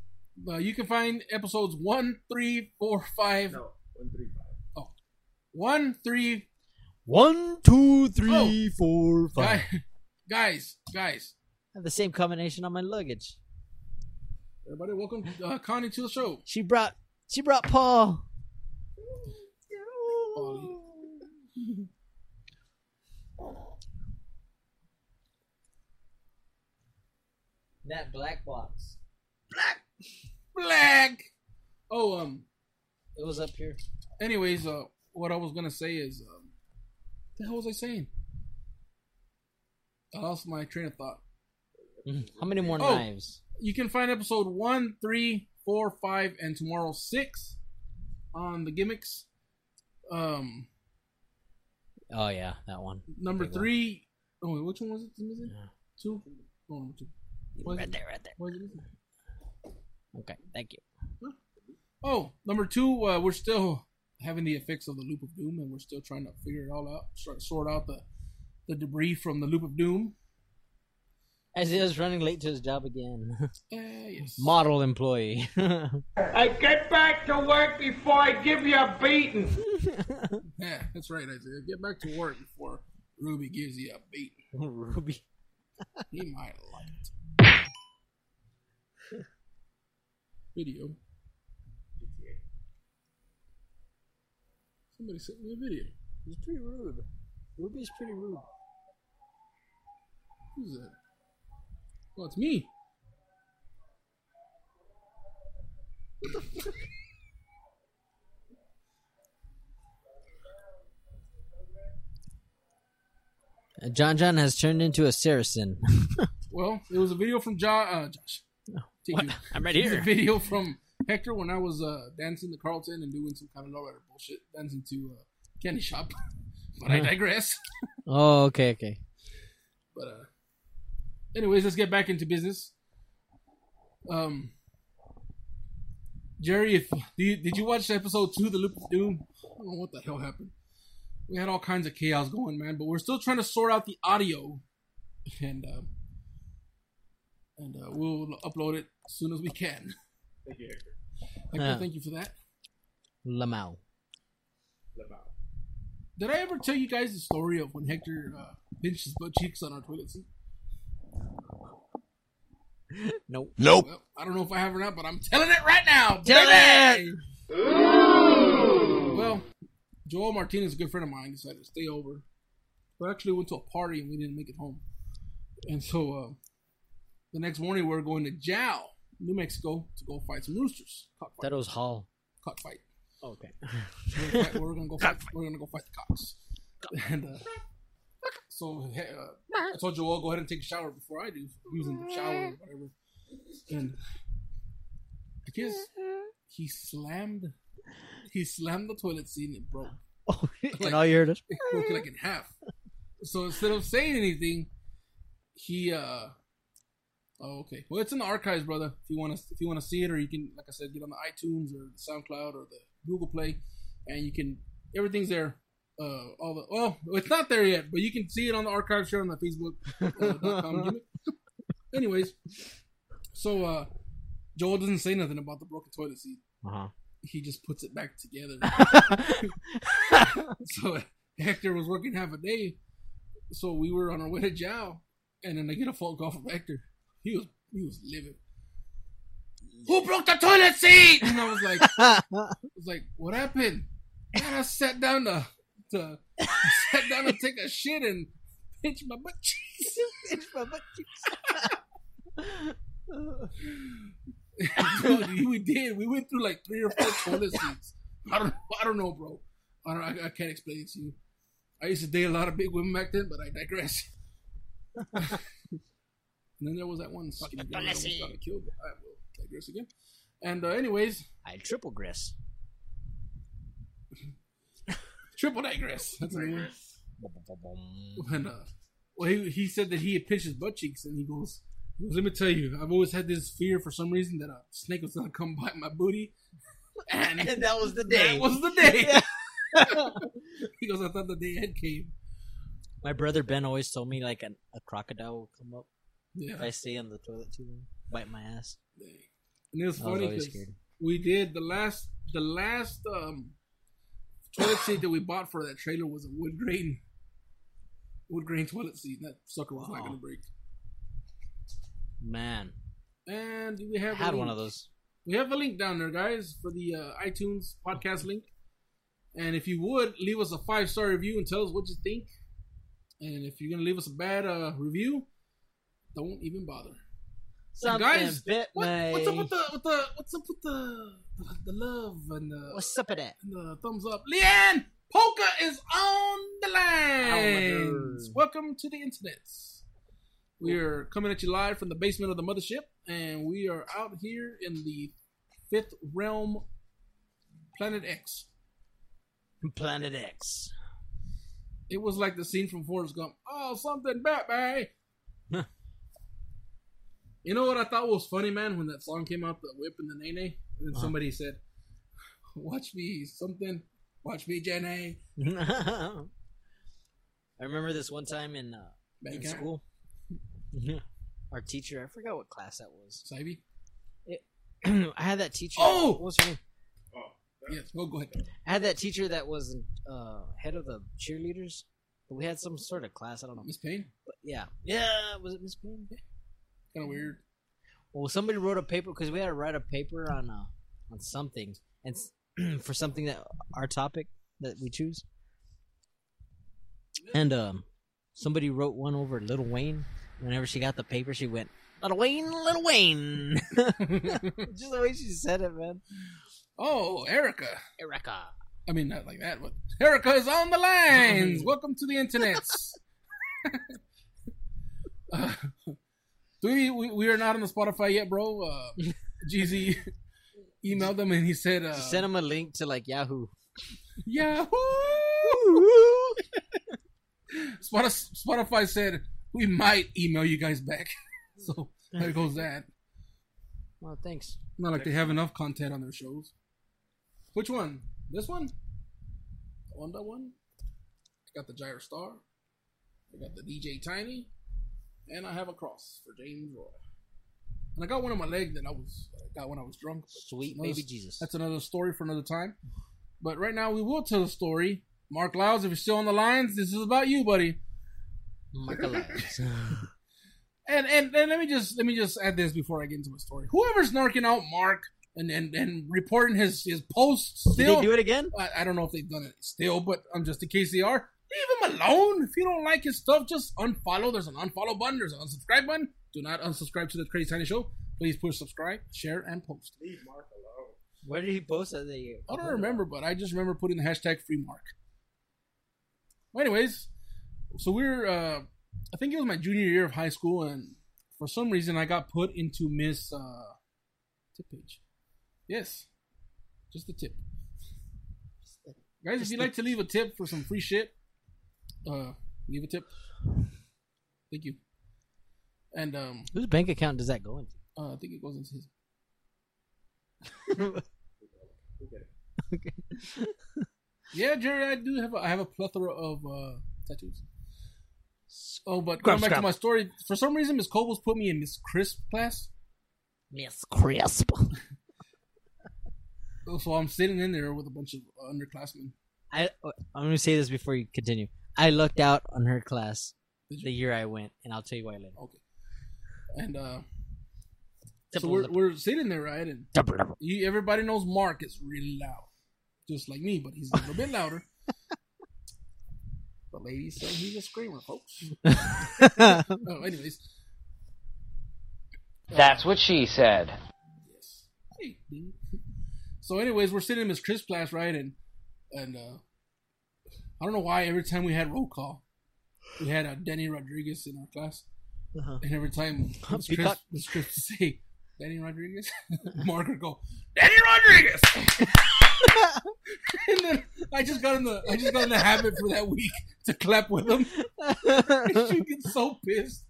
Uh, you can find episodes one, three, four, five, No, one three five. one, three. One, two, three, Oh. four, five. Guys, guys, guys. I have the same combination on my luggage. Everybody, welcome uh, Connie to the show. She brought she brought Paul. Paulie. That black box. Black. Oh, um. It was up here. Anyways, uh, what I was gonna say is, um, the hell was I saying? I lost my train of thought. Mhm. How many more Oh. knives? You can find episode one, three, four, five, and tomorrow six on the gimmicks. Um, Oh yeah, that one. number Big one. three. Oh, wait, which one was it? Yeah. Two. Oh, number two. Right there, right there. why is it missing? Okay, thank you. Oh, number two. Uh, we're still having the effects of the loop of doom, and we're still trying to figure it all out. Sort sort out the the debris from the loop of doom. Isaiah's running late to his job again. Uh, yes. Model employee. I get back to work before I give you a beating. Yeah, that's right, Isaiah. Get back to work before Ruby gives you a beat. Ruby. He might like it. Video. Somebody sent me a video. He's pretty rude. Ruby's pretty rude. Who's that? Oh, it's me. Uh, John John has turned into a Saracen. Well, it was a video from jo- uh, Josh. What? I'm right here. a video from Hector when I was uh, dancing the Carlton and doing some kind of lowrider bullshit, dancing to uh, Candy Shop. but I digress. Oh, okay, okay. But uh, anyways, let's get back into business. Um, Jerry, if did you, did you watch episode two, the Loop of Doom? I don't know what the hell happened. We had all kinds of chaos going, man, but we're still trying to sort out the audio, and uh, and uh, we'll upload it as soon as we can. Thank you, Hector. Hector, Yeah. thank you for that. Lamau. Lamau. Did I ever tell you guys the story of when Hector uh, pinched his butt cheeks on our toilet seat? Nope. Nope. Well, I don't know if I have or not, but I'm telling it right now. Tell baby! Well, Joel Martinez, a good friend of mine, decided to stay over. We actually went to a party and we didn't make it home. And so uh, the next morning we were going to Jal, New Mexico, to go fight some roosters. Cockfight. That was Hall. Cockfight. Okay. We're gonna, fight, we're gonna go fight. We're gonna go fight the cocks. And uh, so uh, I told Joel go ahead and take a shower before I do. He was in the shower or whatever. And I guess he slammed. He slammed the toilet seat and it broke. Oh, and all you heard is. It broke like in half. So instead of saying anything, he uh. Oh, okay. Well, it's in the archives, brother. If you want to, if you want to see it, or you can, like I said, get on the iTunes or the SoundCloud or the Google Play, and you can. Everything's there. Uh, all the well, it's not there yet, but you can see it on the archive show on the Facebook. Uh, dot com gimmick. Anyways, so uh, Joel doesn't say nothing about the broken toilet seat. Uh-huh. He just puts it back together. so Hector was working half a day, so we were on our way to Jal, and then I get a phone call from Hector. He was he was livid. Who broke the toilet seat? And I was like, I was like, what happened? And I sat down to, to sat down to take a shit and pinch my butt cheeks. Dude, we did. We went through like three or four toilet seats. I don't, I don't know, bro. I don't. I, I can't explain it to you. I used to date a lot of big women back then, but I digress. And then there was that one skinny girl that almost got killed. I will digress again. And uh, anyways, I triple grist. triple digress. That's one. And uh, well, he, he said that he had pinched his butt cheeks, and he goes, "Let me tell you, I've always had this fear for some reason that a snake was gonna come bite my booty." And, And that was the day. that was the day. he goes, "I thought the day had came." My brother Ben always told me like an, a crocodile will come up Yeah. if I stay on the toilet too long, bite my ass. And it was funny because we did the last the last um toilet seat that we bought for that trailer was a wood grain wood grain toilet seat. That sucker was not gonna break. Man, And we I have a had one of those. We have a link down there, guys, for the uh, iTunes podcast link. And if you would leave us a five star review and tell us what you think. And if you're gonna leave us a bad uh, review, don't even bother. Something guys, bit What, what's up with the with the what's up with the the love and the What's up with that? and the thumbs up? Leanne Polka is on the line. Oh Welcome to the internet. We are coming at you live from the basement of the mothership, and we are out here in the fifth realm, Planet X. Planet X. It was like the scene from Forrest Gump. Oh, something bad, babe. you know what I thought was funny, man, when that song came out, the whip and the nay nay, and then Uh-huh. somebody said, "Watch me something, watch me Jenny." I remember this one time in, uh, in school. Our teacher, I forgot what class that was. Savvy. I had that teacher. Oh! what was her name? Oh, Yes, go go ahead. I had that teacher that was uh, head of the cheerleaders. But we had some sort of class. I don't know. Miss Payne, But yeah, yeah. Was it Miss Payne? Kind of weird. Well, somebody wrote a paper because we had to write a paper on uh, on something and for something that our topic that we choose. And um, somebody wrote one over Little Wayne. Whenever she got the paper, she went Little Wayne, Little Wayne. Just the way she said it, man. Oh, Erica. Erica. I mean, not like that, but Erica is on the lines. Welcome to the internet. uh, we, we? We are not on the Spotify yet, bro. Uh, Jeezy emailed them and he said, uh, She sent him a link to like Yahoo. Yahoo! Spotify, Spotify said we might email you guys back. So there goes that. Well, thanks. Not like they have enough content on their shows. Which one? This one? The one, that one? I got the Gyro Star. I got the DJ Tiny. And I have a cross for James Roy. And I got one on my leg that I was I got when I was drunk. Sweet another- baby Jesus. That's another story for another time. But right now we will tell the story. Mark Louds, if you're still on the lines, this is about you, buddy. Michael Lyons. And, and and let me just let me just add this before I get into my story. Whoever's narking out Mark and and, and reporting his his posts Did still they do it again? I, I don't know if they've done it still, but I'm um, just in case they are, leave him alone. If you don't like his stuff, just unfollow. There's an unfollow button. There's an unsubscribe button. Do not unsubscribe to the Crazy Tiny Show. Please push subscribe, share, and post. Leave Mark alone. Where did he post that? They, I don't remember, but I just remember putting the hashtag free Mark. Well, anyways, so we're uh, I think it was my junior year of high school, and for some reason I got put into Miss uh, tip page. Yes, just a tip. Guys, if you'd like to leave a tip for some free shit, uh, leave a tip. Thank you. And um, Whose bank account does that go into? uh, I think it goes into his. okay. Yeah, Jerry, I do have a, I have a plethora of uh, tattoos. Oh, but going back to my story, for some reason, Miss Cobles put me in Miss Crisp class. Miss Crisp. So I'm sitting in there with a bunch of underclassmen. I I'm gonna say this before you continue. I looked out on her class the year I went, and I'll tell you why later. Okay. And uh, so we're, we're sitting there, right? And you, everybody knows Mark is really loud, just like me, but he's a little bit louder. The ladies say he's a screamer, folks. oh, anyways, That's what she said. Yes. Hey. So, anyways, we're sitting in Miss Chris class, right? And and uh, I don't know why every time we had roll call, we had uh, Danny Rodriguez in our class, Uh-huh. and every time Miss Chris, Peacock. Miss Chris would say Danny Rodriguez, Mark would go Danny Rodriguez, and then I just got in the I just got in the habit for that week to clap with him. She gets so pissed.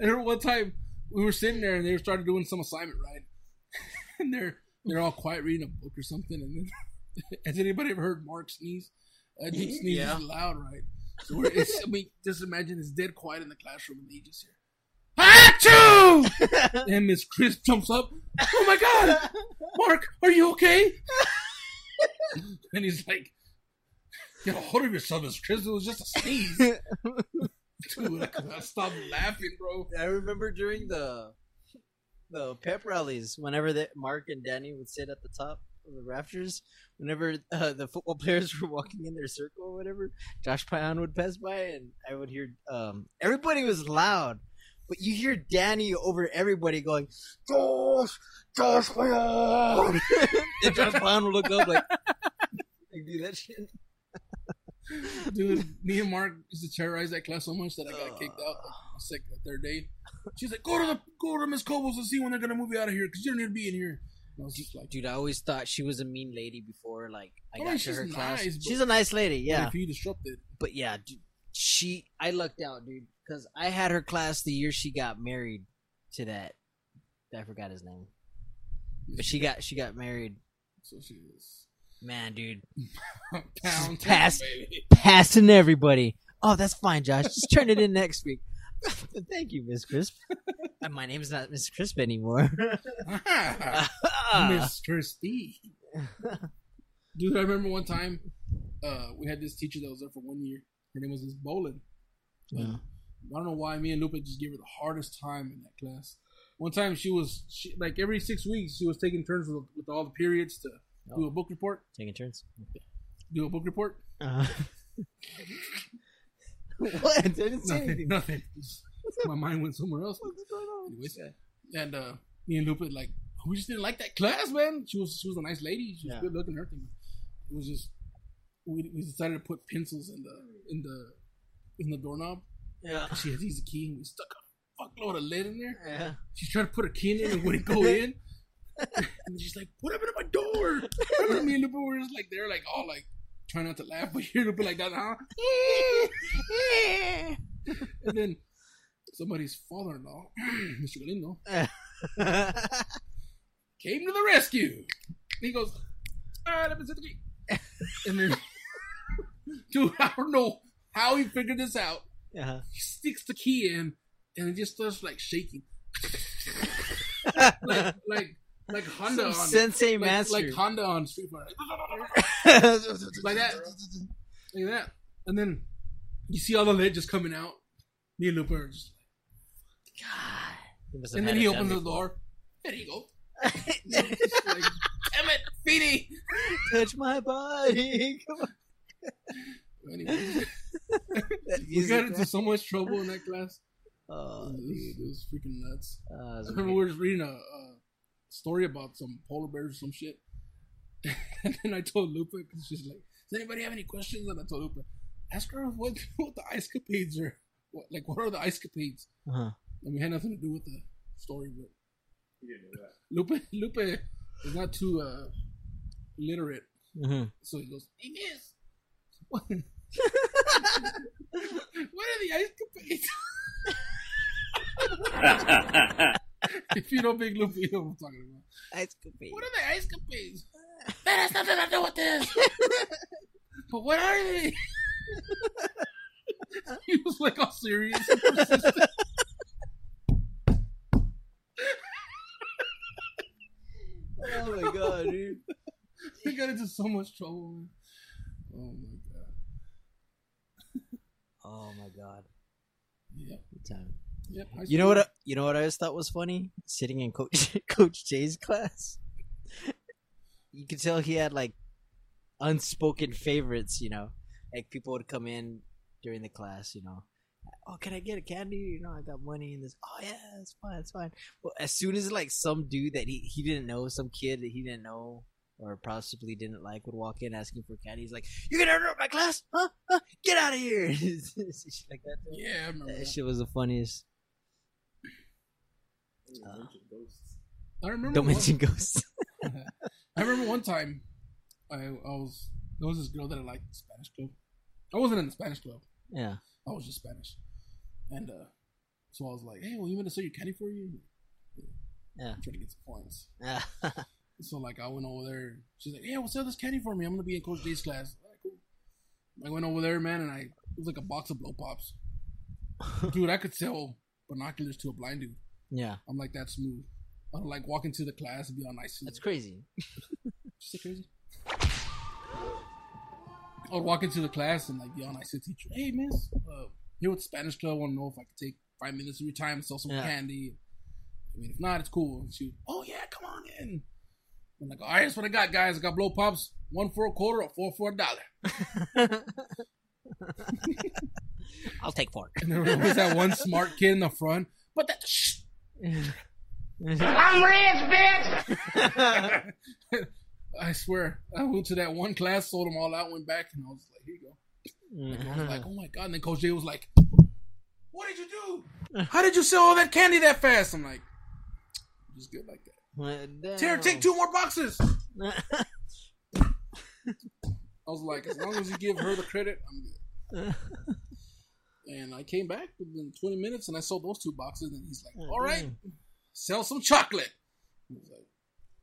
and one time we were sitting there and they started doing some assignment, right? and they're they're all quiet reading a book or something. And then has anybody ever heard Mark sneeze? Uh, he sneezes Yeah. loud, right? So we're, it's, I mean, just imagine it's dead quiet in the classroom and they just hear. Achoo! and Miss Chris jumps up. Oh my god! Mark, are you okay? and he's like, Get a hold of yourself, Miss Chris. It was just a sneeze. Dude, I couldn't stop laughing, bro. I remember during the the pep rallies, whenever the, Mark and Danny would sit at the top of the rafters, whenever uh, the football players were walking in their circle or whatever, Josh Payan would pass by, and I would hear um, everybody was loud, but you hear Danny over everybody going, "Josh, Josh Payan," and Josh Payan would look up like, like do that shit. Dude, me and Mark used to terrorize that class so much that I got kicked out like, sick the third day. She's like, "Go to the go to Miss Cobles and see when they're gonna move you out of here because you don't need to be in here." I like, Dude, I always thought she was a mean lady before, like I I got mean, to she's her class. nice, but- she's a nice lady, yeah. if you disrupted?" But yeah, dude, she I lucked out, dude, because I had her class the year she got married to that. I forgot his name, but she got she got married. So she was Man, dude, pound Pass. passing everybody. Oh, that's fine, Josh. Just turn it in next week. Thank you, Miss Crisp. My name's not Miss Crisp anymore. Miss Christie. Dude, I remember one time uh, we had this teacher that was there for one year. Her name was Miss Bolin. Yeah. I don't know why me and Lupe just gave her the hardest time in that class. One time she was she, like every six weeks she was taking turns with, with all the periods to do a book report. Taking turns. do a book report. Uh, what? I didn't say Nothing. anything. Nothing. My mind went somewhere else. What's going Anyways, and uh, me and Lupe like we just didn't like that class, man. She was she was a nice lady. She was Yeah. good looking. Everything. It was just we, we decided to put pencils in the in the in the doorknob. Yeah. She had these key, and we stuck a fuckload of lead in there. Yeah. She tried to put her key in it and wouldn't go in. and she's like, "What happened to my door?" And me and Lupe were just like there, like all like trying not to laugh, but here Lupe like that, huh? and then somebody's father-in-law, Mr. Galindo, came to the rescue. He goes, "All right, me set the key." And then, dude, I don't know how he figured this out. yeah. He sticks the key in, and it just starts like shaking, like like like Honda Some on sensei like, master. like Honda on Street Fighter, like that, like that, and then you see all the lead just coming out. Me and Lupe just, He must have and then he it opens done the door. There you go. Like, damn it, Feedy. Touch my body. Come on. Anyway, we got into so much trouble in that class. Oh, It was, it was freaking nuts. uh, I it's remember we weird. were just reading a, a story about some polar bears or some shit. and then I told Lupe, because she's like, Does anybody have any questions? And I told Lupe, Ask her what, what the ice capades are. What, like, what are the ice capades? Uh-huh. And we had nothing to do with the story, but You didn't know that. Lupe, Lupe is not too uh, literate. Mhm. So he goes, Hey, what, what are the ice capades? if you know Big Lupe, you know what I'm talking about. Ice capade. What are the ice capades? That has nothing to do with this. but what are they? he was like all serious. and persistent. Oh my god, dude. we got into so much trouble. Man. Oh my god. Oh my god. Yep. Good time. Yep. You know what? I, you know what I always thought was funny? Sitting in Coach Coach Jay's class, you could tell he had like unspoken favorites. You know, like people would come in during the class. You know, oh, can I get a candy? You know, I got money in this. Oh yeah, it's fine, it's fine. Well, as soon as like some dude that he he didn't know, some kid that he didn't know or possibly didn't like would walk in asking for candy, he's like, "You're gonna interrupt my class? Huh? huh? Get out of here!" Like that. dude. Yeah, I remember That that. shit was the funniest. Uh. I remember. Don't one- mention ghosts. I remember one time, I, I was there was this girl that I liked Spanish club. I wasn't in the Spanish club. yeah. I was just Spanish, and uh, so I was like, "Hey, well, you want to sell your candy for you?" Yeah. I'm trying to get some points. Yeah. So like I went over there. She's like, "Yeah, well, sell this candy for me. I'm gonna be in Coach J's class." Cool. I went over there, man, and I it was like a box of blow pops. Dude, I could sell binoculars to a blind dude. Yeah. I'm like that smooth. I don't like walk into the class and be all nice. That's crazy. Just so crazy. I would walk into the class and like be all nice to the teacher. Hey, miss, uh, here with the Spanish club. Want to know if I could take five minutes of your time and sell some Yeah. candy? I mean, if not, it's cool. And she, would, oh yeah, come on in. I'm like, all right, that's what I got, guys. I got blow pops, one for a quarter or four for a dollar. I'll take four. And there was that one smart kid in the front, but that shh. I'm rich, bitch! I swear, I went to that one class, sold them all out, went back, and I was like, here you go. And I was like, mm-hmm. oh my god. And then Coach J was like, what did you do? How did you sell all that candy that fast? I'm like, just good like that. Here, take two more boxes. I was like, as long as you give her the credit, I'm good. And I came back within 20 minutes and I sold those two boxes. And he's like, all right, sell some chocolate. Like,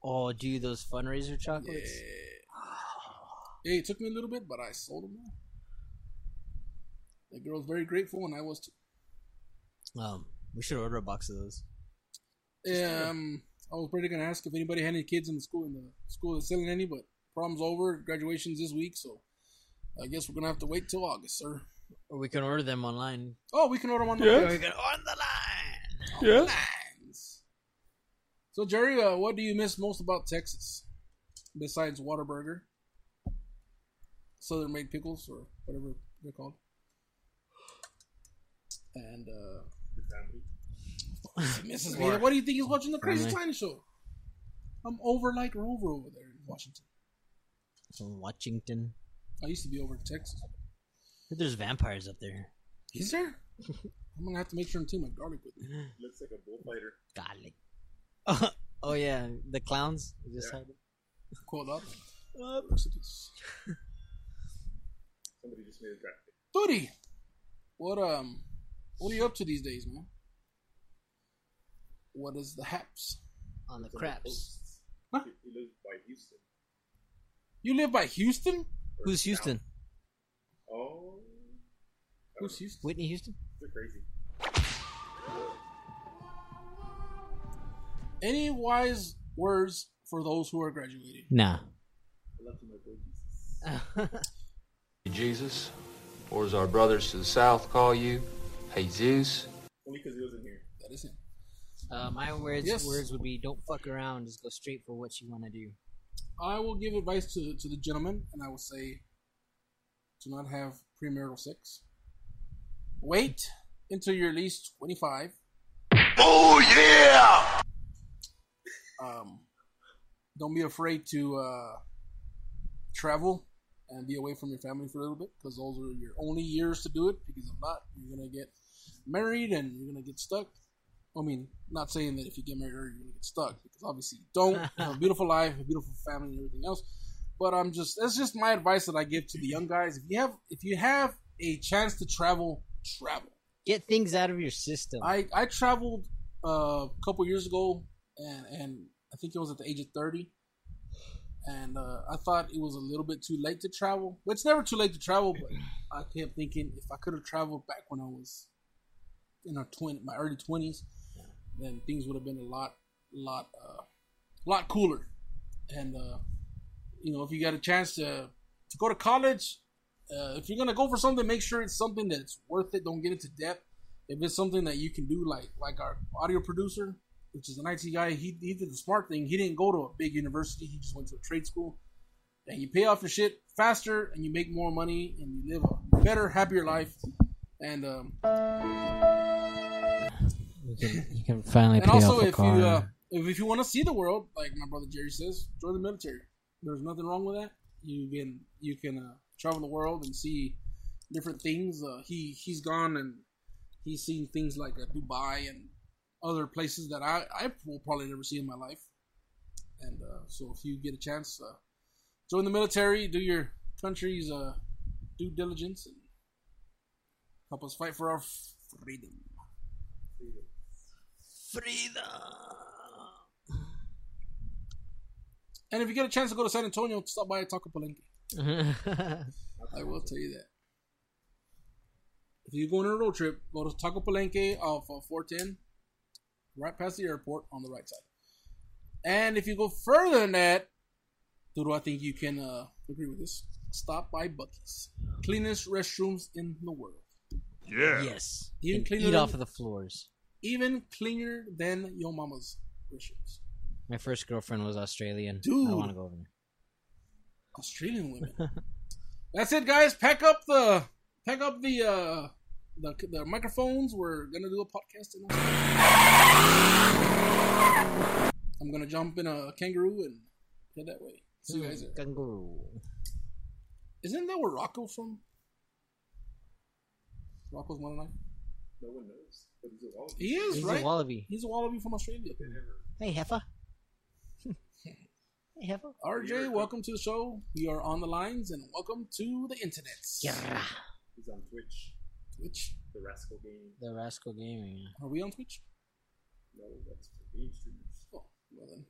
Oh, dude, those fundraiser chocolates. Hey, it took me a little bit, but I sold them all. The girl was very grateful, and I was too. Um, we should order a box of those. Um, I was pretty gonna ask if anybody had any kids in the school in the school that's selling any, but problem's over, graduation's this week, so I guess we're gonna have to wait till August, sir. Or we can order them online. Oh, we can order them on the Yeah. We can on the line. on Yeah. the lines. So Jerry, uh, what do you miss most about Texas besides Whataburger? Southern made pickles or whatever they're called. And uh, Your family. Mrs. Leah, what do you think he's watching the Crazy Family. Tiny Show? I'm over like Rover over there in Washington. From Washington. I used to be over in Texas. There's vampires up there. Is there? I'm gonna have to make sure and take my garlic with me. Looks like a bullfighter. Garlic. Oh, yeah, the clowns. They just Yeah. had it. Quote up. Uh. Somebody just made a draft pick. Duty, what um, what are you up to these days, man? What is the haps? on the craps. Huh? He, he lives by Houston. You live by Houston? Or Who's south. Houston? Oh. Who's. Houston? Whitney Houston? They're crazy. Any wise words for those who are graduating? Nah. I love you, my boy Jesus. Jesus, or as our brothers to the south call you, Hey Jesus. Only because he wasn't here. That is him. uh, my words Yes. words would be don't fuck around, just go straight for what you want to do. I will give advice to to the gentleman, and I will say, do not have premarital sex. Wait until you're at least 25. Oh yeah! Um, don't be afraid to uh, travel and be away from your family for a little bit because those are your only years to do it. Because if not, you're gonna get married and you're gonna get stuck. I mean, not saying that if you get married early, you're gonna get stuck because obviously you don't have a beautiful life, a beautiful family, and everything else. But I'm just that's just my advice that I give to the young guys. If you have if you have a chance to travel, travel. Get things out of your system. I I traveled uh, a couple years ago, and and I think it was at the age of thirty, and uh, I thought it was a little bit too late to travel. Well, it's never too late to travel, but I kept thinking if I could have traveled back when I was in our twenty, my early twenties, then things would have been a lot, lot, uh, lot cooler. And uh, you know, if you got a chance to to go to college, uh, if you're gonna go for something, make sure it's something that's worth it. Don't get into debt. If it's something that you can do, like like our audio producer, which is an IT guy, he he did the smart thing. He didn't go to a big university. He just went to a trade school, and you pay off your shit faster, and you make more money, and you live a better, happier life. And um, you, can, you can finally and pay also if car. you uh, if, if you want to see the world, like my brother Jerry says, join the military. There's nothing wrong with that. You can you can uh, travel the world and see different things. Uh, he he's gone and he's seen things like uh, Dubai and other places that I I will probably never see in my life. And uh, so if you get a chance, uh, join the military, do your country's uh, due diligence, and help us fight for our freedom. Freedom. And if you get a chance to go to San Antonio, stop by Taco Palenque. I will tell you that. If you're going on a road trip, go to Taco Palenque off of 410, right past the airport on the right side. And if you go further than that, Dudu, I think you can uh, agree with this. Stop by Buc-ee's. Cleanest restrooms in the world. Yeah. yes. Even And cleaner eat than- off of the floors. Even cleaner than your mama's restrooms. My first girlfriend was Australian. Dude. I want to go over there. Australian women. That's it, guys. Pack up the pack up the uh the the microphones. We're gonna do a podcast. In I'm gonna jump in a kangaroo and head that way. See you guys there. Kangaroo. Isn't that where Rocco's from? Rocco's one knife. No one knows. But he's a wallaby. He is He's right. a wallaby. He's a wallaby from Australia. Hey, heifer. Hey, heifer. RJ, welcome to the show. We are on the lines and welcome to the internet. Yeah. He's on Twitch. Twitch. The Rascal Game. The Rascal Gaming. Are we on Twitch? No, that's for game streamers. Oh, well then.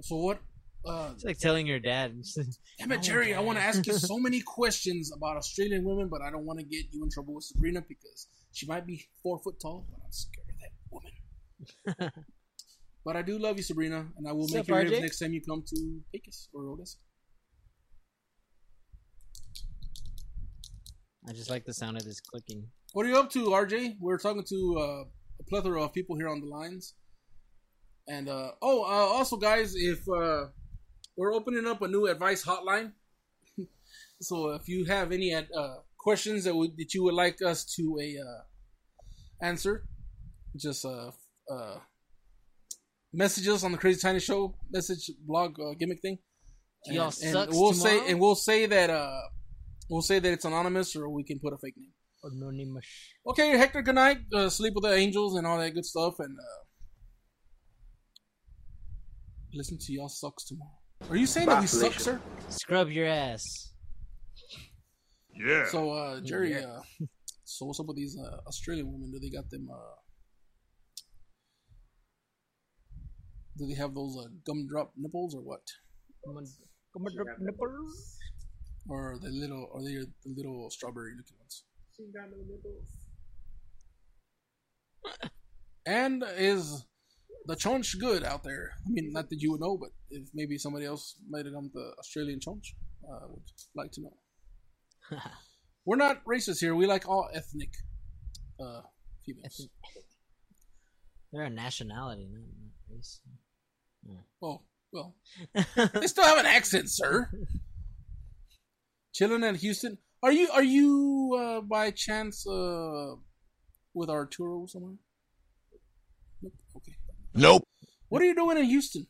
So what? Uh, It's like telling your dad. damn it, Jerry! I want to ask you so many questions about Australian women, but I don't want to get you in trouble with Sabrina because she might be four foot tall, but I'm scared of that woman. but I do love you, Sabrina, and I will What's make up, you ribs next time you come to Pecos or Odessa. I just like the sound of this clicking. What are you up to, RJ? We're talking to uh, a plethora of people here on the lines. And uh, oh, uh, also, guys, if uh, we're opening up a new advice hotline. so if you have any uh, questions that would that you would like us to a uh, answer, just uh, uh, message us on the Crazy Tiny Show message blog uh, gimmick thing. And, Y'all and sucks we'll tomorrow? say and we'll say that uh we'll say that it's anonymous or we can put a fake name. Anonymous. Okay, Hector, good night. Uh, sleep with the angels and all that good stuff, and uh, listen to y'all sucks tomorrow. Are you saying that we suck, sir? Scrub your ass. Yeah. So, uh, Jerry, uh, so what's up with these uh, Australian women? Do they got them? Uh, do they have those uh, gumdrop nipples or what? Come on, come on, drop nipples. Or the little, or they the little strawberry looking ones? She got no nipples. And is the chonch good out there? I mean, not that you would know, but if maybe somebody else might have done the Australian chonch, uh, would like to know. We're not racist here. We like all ethnic uh, females. They're a nationality, not, not race. Oh, well. they still have an accent, sir. Chilling in Houston. Are you are you uh, by chance uh, with Arturo somewhere? Nope. Okay. Nope. What are you doing in Houston?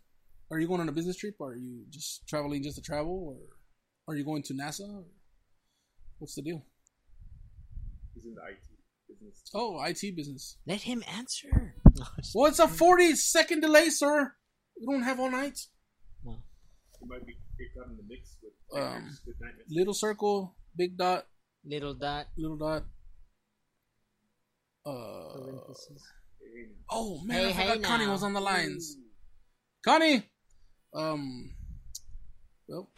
Are you going on a business trip? Or are you just traveling just to travel, or are you going to NASA? Or what's the deal? He's in the IT business. Oh, IT business. Let him answer. Well, it's a forty second delay, sir. We don't have all night. He might be kicked out in the mix with Um, nightmares. with nightmares. Little circle, big dot, Little dot. little dot. Uh, Parentheses. Hey, now. oh man, Hey, I forgot hey Connie now. was on the lines. Connie, um, well,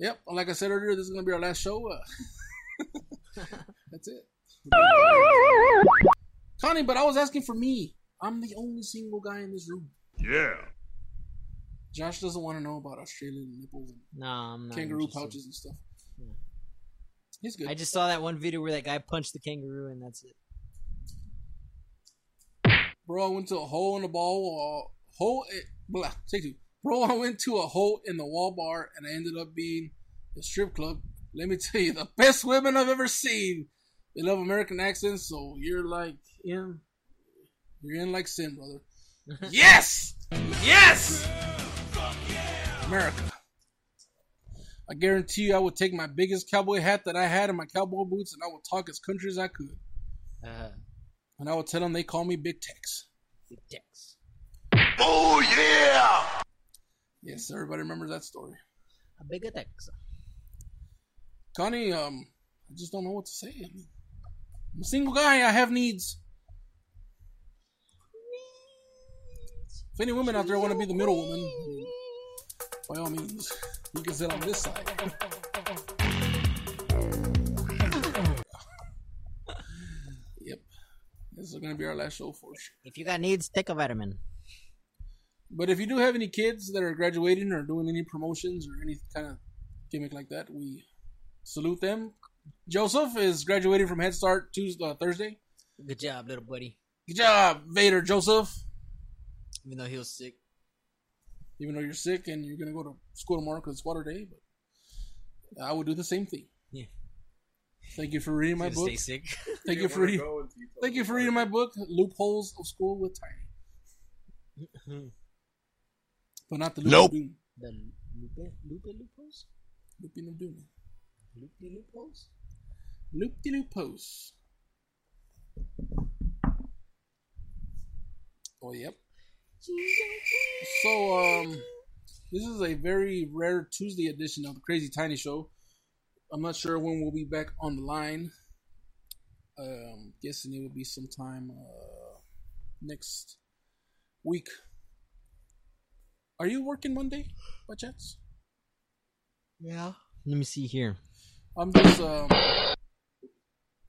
yep. Like I said earlier, this is gonna be our last show. Uh, that's it. Connie, but I was asking for me. I'm the only single guy in this room. Yeah. Josh doesn't want to know about Australian nipples and No, I'm not. kangaroo interested. pouches and stuff. Yeah. He's good. I just saw that one video where that guy punched the kangaroo, and that's it. Bro, I went to a hole in the ball, uh, hole, eh, blah, take two. Bro, I went to a hole in the wall bar and I ended up being a strip club. Let me tell you, the best women I've ever seen. They love American accents, so you're like in, you're in like sin, brother. yes, yes, America. I guarantee you, I would take my biggest cowboy hat that I had and my cowboy boots, and I would talk as country as I could. Uh-huh. And I would tell them they call me Big Tex. big dicks. Oh yeah. Yes, everybody remembers that story. A big Tex. Connie, um, I just don't know what to say. I mean, I'm a single guy. I have needs. If any women out there want to be the middle woman, I mean, by all means, you can sit on this side. yep, this is gonna be our last show for sure. If you got needs, take a vitamin. But if you do have any kids that are graduating or doing any promotions or any kind of gimmick like that, we salute them. Joseph is graduating from Head Start Tuesday, uh, Thursday. Good job, little buddy. Good job, Vader Joseph. Even though he was sick. Even though you're sick and you're gonna go to school tomorrow because it's water day, but I would do the same thing. Yeah. Thank you for reading my book. Stay sick. Thank You you for reading. you Thank you for reading my book, Loopholes of School with Tiny, but not the loop Nope. of doom. the lupe, lupe loopholes? Looping of doom. Lupe loopholes? Loop de loopos. Oh, yep. So, um, this is a very rare Tuesday edition of the Crazy Tiny Show. I'm not sure when we'll be back on the line. Um, guessing it will be sometime uh, next week. Are you working Monday by chance? Yeah. Let me see here. I'm just um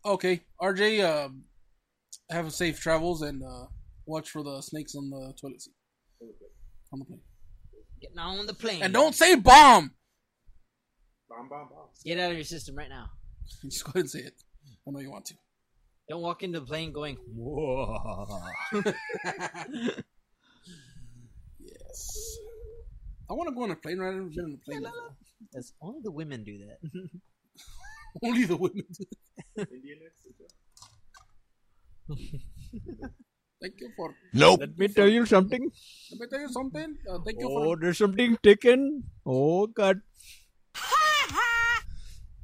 okay. RJ, uh, have a safe travels and uh, watch for the snakes on the toilet seat on the plane. Getting on the plane. And don't say bomb. Bomb, bomb, bomb. Get out of your system right now. Just go ahead and say it. I know you want to. Don't walk into the plane going, whoa. Yes. I want to go on a plane ride. I've been on a plane. before. That's only the women do that. Only the women. Indian accent. Thank you for. Nope. Let me tell you something. Let me tell you something. Uh, thank you Oh, for. there's something taken. Oh God.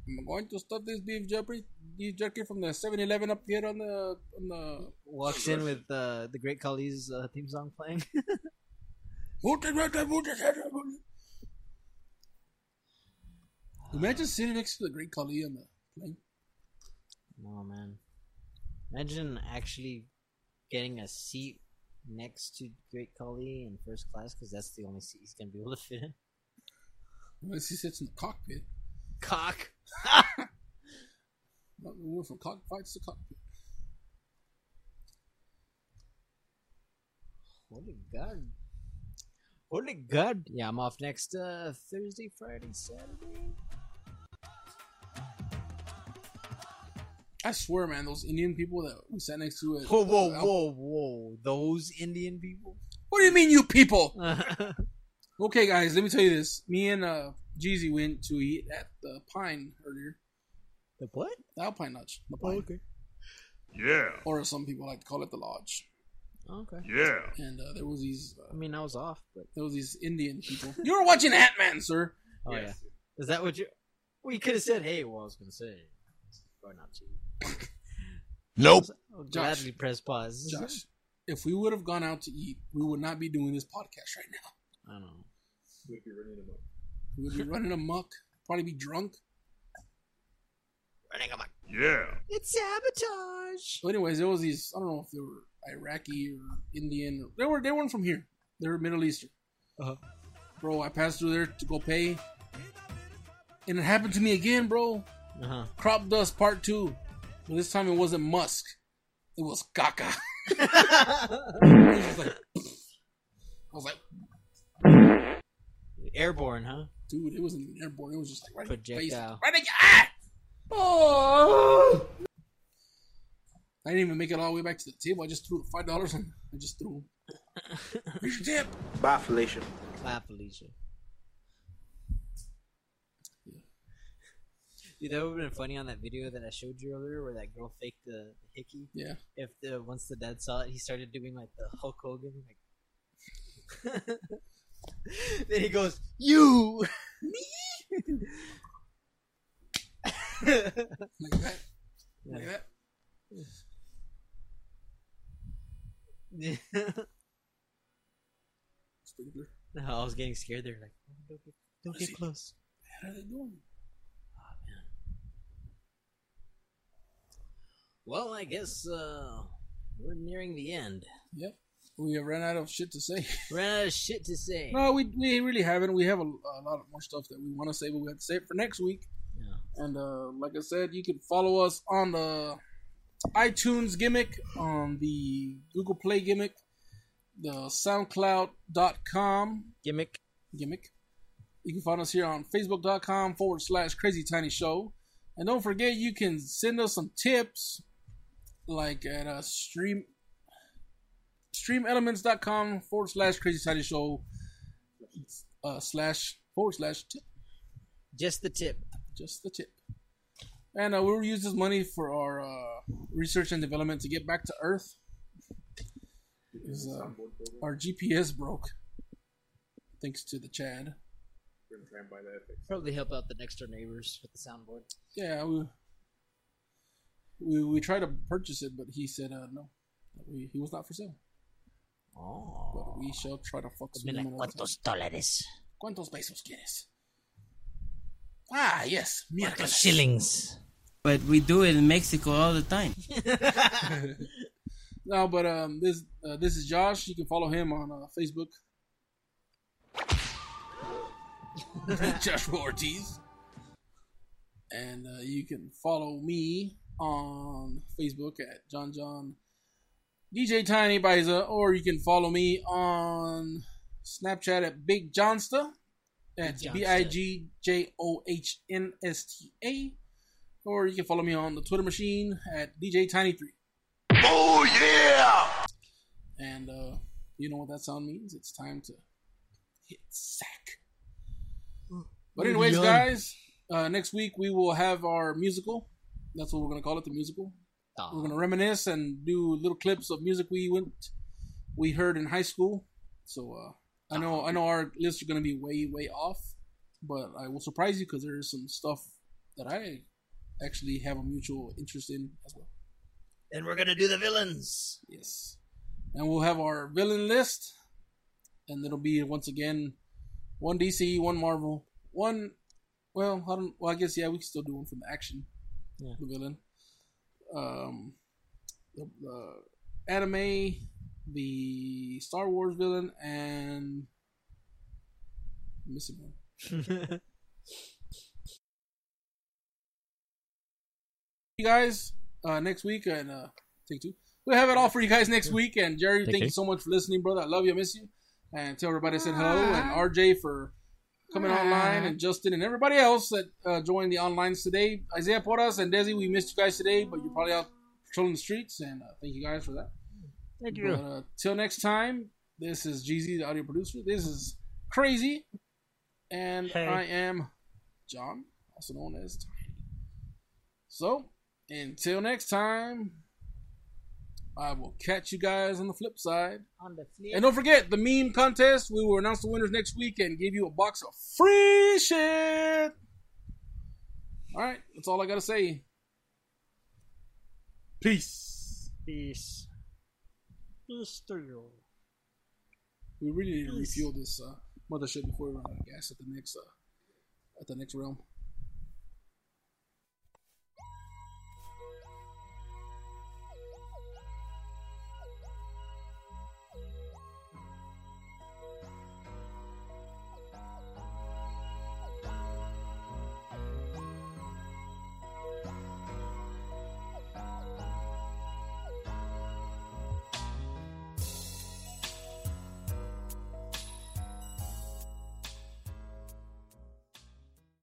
I'm going to stop this beef jerky, beef jerky from the 7-Eleven up here on the on the. Walks in with uh, the Great Khali's uh, theme song playing. Imagine sitting next to the Great Khali on the plane. oh man. Imagine actually getting a seat next to Great Khali in first class because that's the only seat he's gonna be able to fit in. Unless he sits in the cockpit. Cock. We went from cockfights to cockpit. Holy God. Holy God. Yeah, I'm off next uh, Thursday, Friday, Saturday. I swear, man, those Indian people that we sat next to. At, Whoa, whoa, uh, whoa, whoa! Those Indian people. What do you mean, you people? Okay, guys, let me tell you this. Me and uh, Jeezy went to eat at the Pine earlier. The what? The Alpine Lodge. The Pine. okay. Yeah. Or some people like to call it, the Lodge. Okay. Yeah. And uh, there was these I uh, mean, I was off, but there was these Indian people. you were watching Ant Man, sir. oh Yes. yeah. Is that what you? Well, could have said, "Hey, well, I was gonna say, or not to." Nope. I'll Josh. gladly press pause. Josh, if we would have gone out to eat, we would not be doing this podcast right now. I don't know. We'd be running them up. We would be running amok, probably be drunk. Running amok. Yeah. It's sabotage. So, anyways, there was these. I don't know if they were Iraqi or Indian. Or, they were. They weren't from here. They were Middle Eastern. Uh-huh. Bro, I passed through there to go pay, and it happened to me again, bro. Uh huh. Crop dust part two. But this time it wasn't musk. It was caca. It was like, I was like, Airborne, huh? dude, it wasn't even airborne. It was just like right in your face. Projectile. Right in your eye. Oh! I didn't even make it all the way back to the table. I just threw the five dollars and I just threw. Here's your tip. Bye, Felicia. Bye, Felicia. Dude, that would have been funny on that video that I showed you earlier, where that girl faked the, the hickey. Yeah. If the once the dad saw it, he started doing like the Hulk Hogan, like. then he goes, "You, me." Like that. Like that. Sprinkler. I was getting scared there, like, don't get, don't get close. How are they doing? Well, I guess uh, we're nearing the end. Yep. We have ran out of shit to say. Ran out of shit to say. No, we we really haven't. We have a, a lot of more stuff that we want to say, but we have to save it for next week. Yeah. And uh, like I said, you can follow us on the iTunes gimmick, on the Google Play gimmick, the SoundCloud.com Gimmick. gimmick. You can find us here on Facebook.com forward slash Crazy Tiny Show. And don't forget, you can send us some tips, like at uh, stream streamelements.com forward slash Crazy Tiny Show uh, slash forward slash tip. Just the tip. Just the tip. And uh, we'll use this money for our uh, research and development to get back to Earth. Because, uh, our GPS broke, thanks to the Chad. We're gonna try and buy that. Probably help out the next door neighbors with the soundboard. Yeah, we we, we tried to purchase it, but he said uh, no. We, he was not for sale. Oh. But we shall try to fuck with Mira, him. another time. ¿Cuántos dólares? ¿Cuántos pesos quieres? Ah, yes. ¿Cuántos Miércoles. Shillings. But we do it in Mexico all the time. No, but um, this uh, this is Josh. You can follow him on uh, Facebook. Joshua Ortiz. And uh, you can follow me on Facebook at John John DJ Tiny Biza, or you can follow me on Snapchat at Big Johnsta. That's B I G J O H N S T A. Or you can follow me on the Twitter machine at DJ Tiny3. Oh yeah! And uh, you know what that sound means? It's time to hit sack. But anyways, guys, uh, next week we will have our musical. That's what we're gonna call it, the musical. Aw. We're gonna reminisce and do little clips of music we went, we heard in high school. So uh, I know I know our lists are gonna be way way off, but I will surprise you because there's some stuff that I actually have a mutual interest in as well. And we're gonna do the villains. Yes. And we'll have our villain list. And it'll be once again one DC, one Marvel, one well, I don't well I guess yeah, we can still do one from the action. Yeah. The villain. Um the, the anime, the Star Wars villain, and I'm missing one. you guys uh, next week and uh, take two. We'll have it all for you guys next week. And Jerry, Take thank you two. so much for listening, brother. I love you. I miss you. And tell everybody I said hello. And RJ for coming online. And Justin and everybody else that uh, joined the onlines today. Isaiah Porras and Desi, we missed you guys today, but you're probably out patrolling the streets. And uh, thank you guys for that. Thank But, uh, till next time, this is Jeezy, the audio producer. This is Crazy. And Hey. I am John, also known as Tiny. So, until next time, I will catch you guys on the flip side. On the flip. And don't forget the meme contest. We will announce the winners next week and give you a box of free shit. All right, that's all I gotta say. Peace. Peace. Peace to you. We really need to refuel this uh, mothership before we run out of gas at the next uh, at the next realm.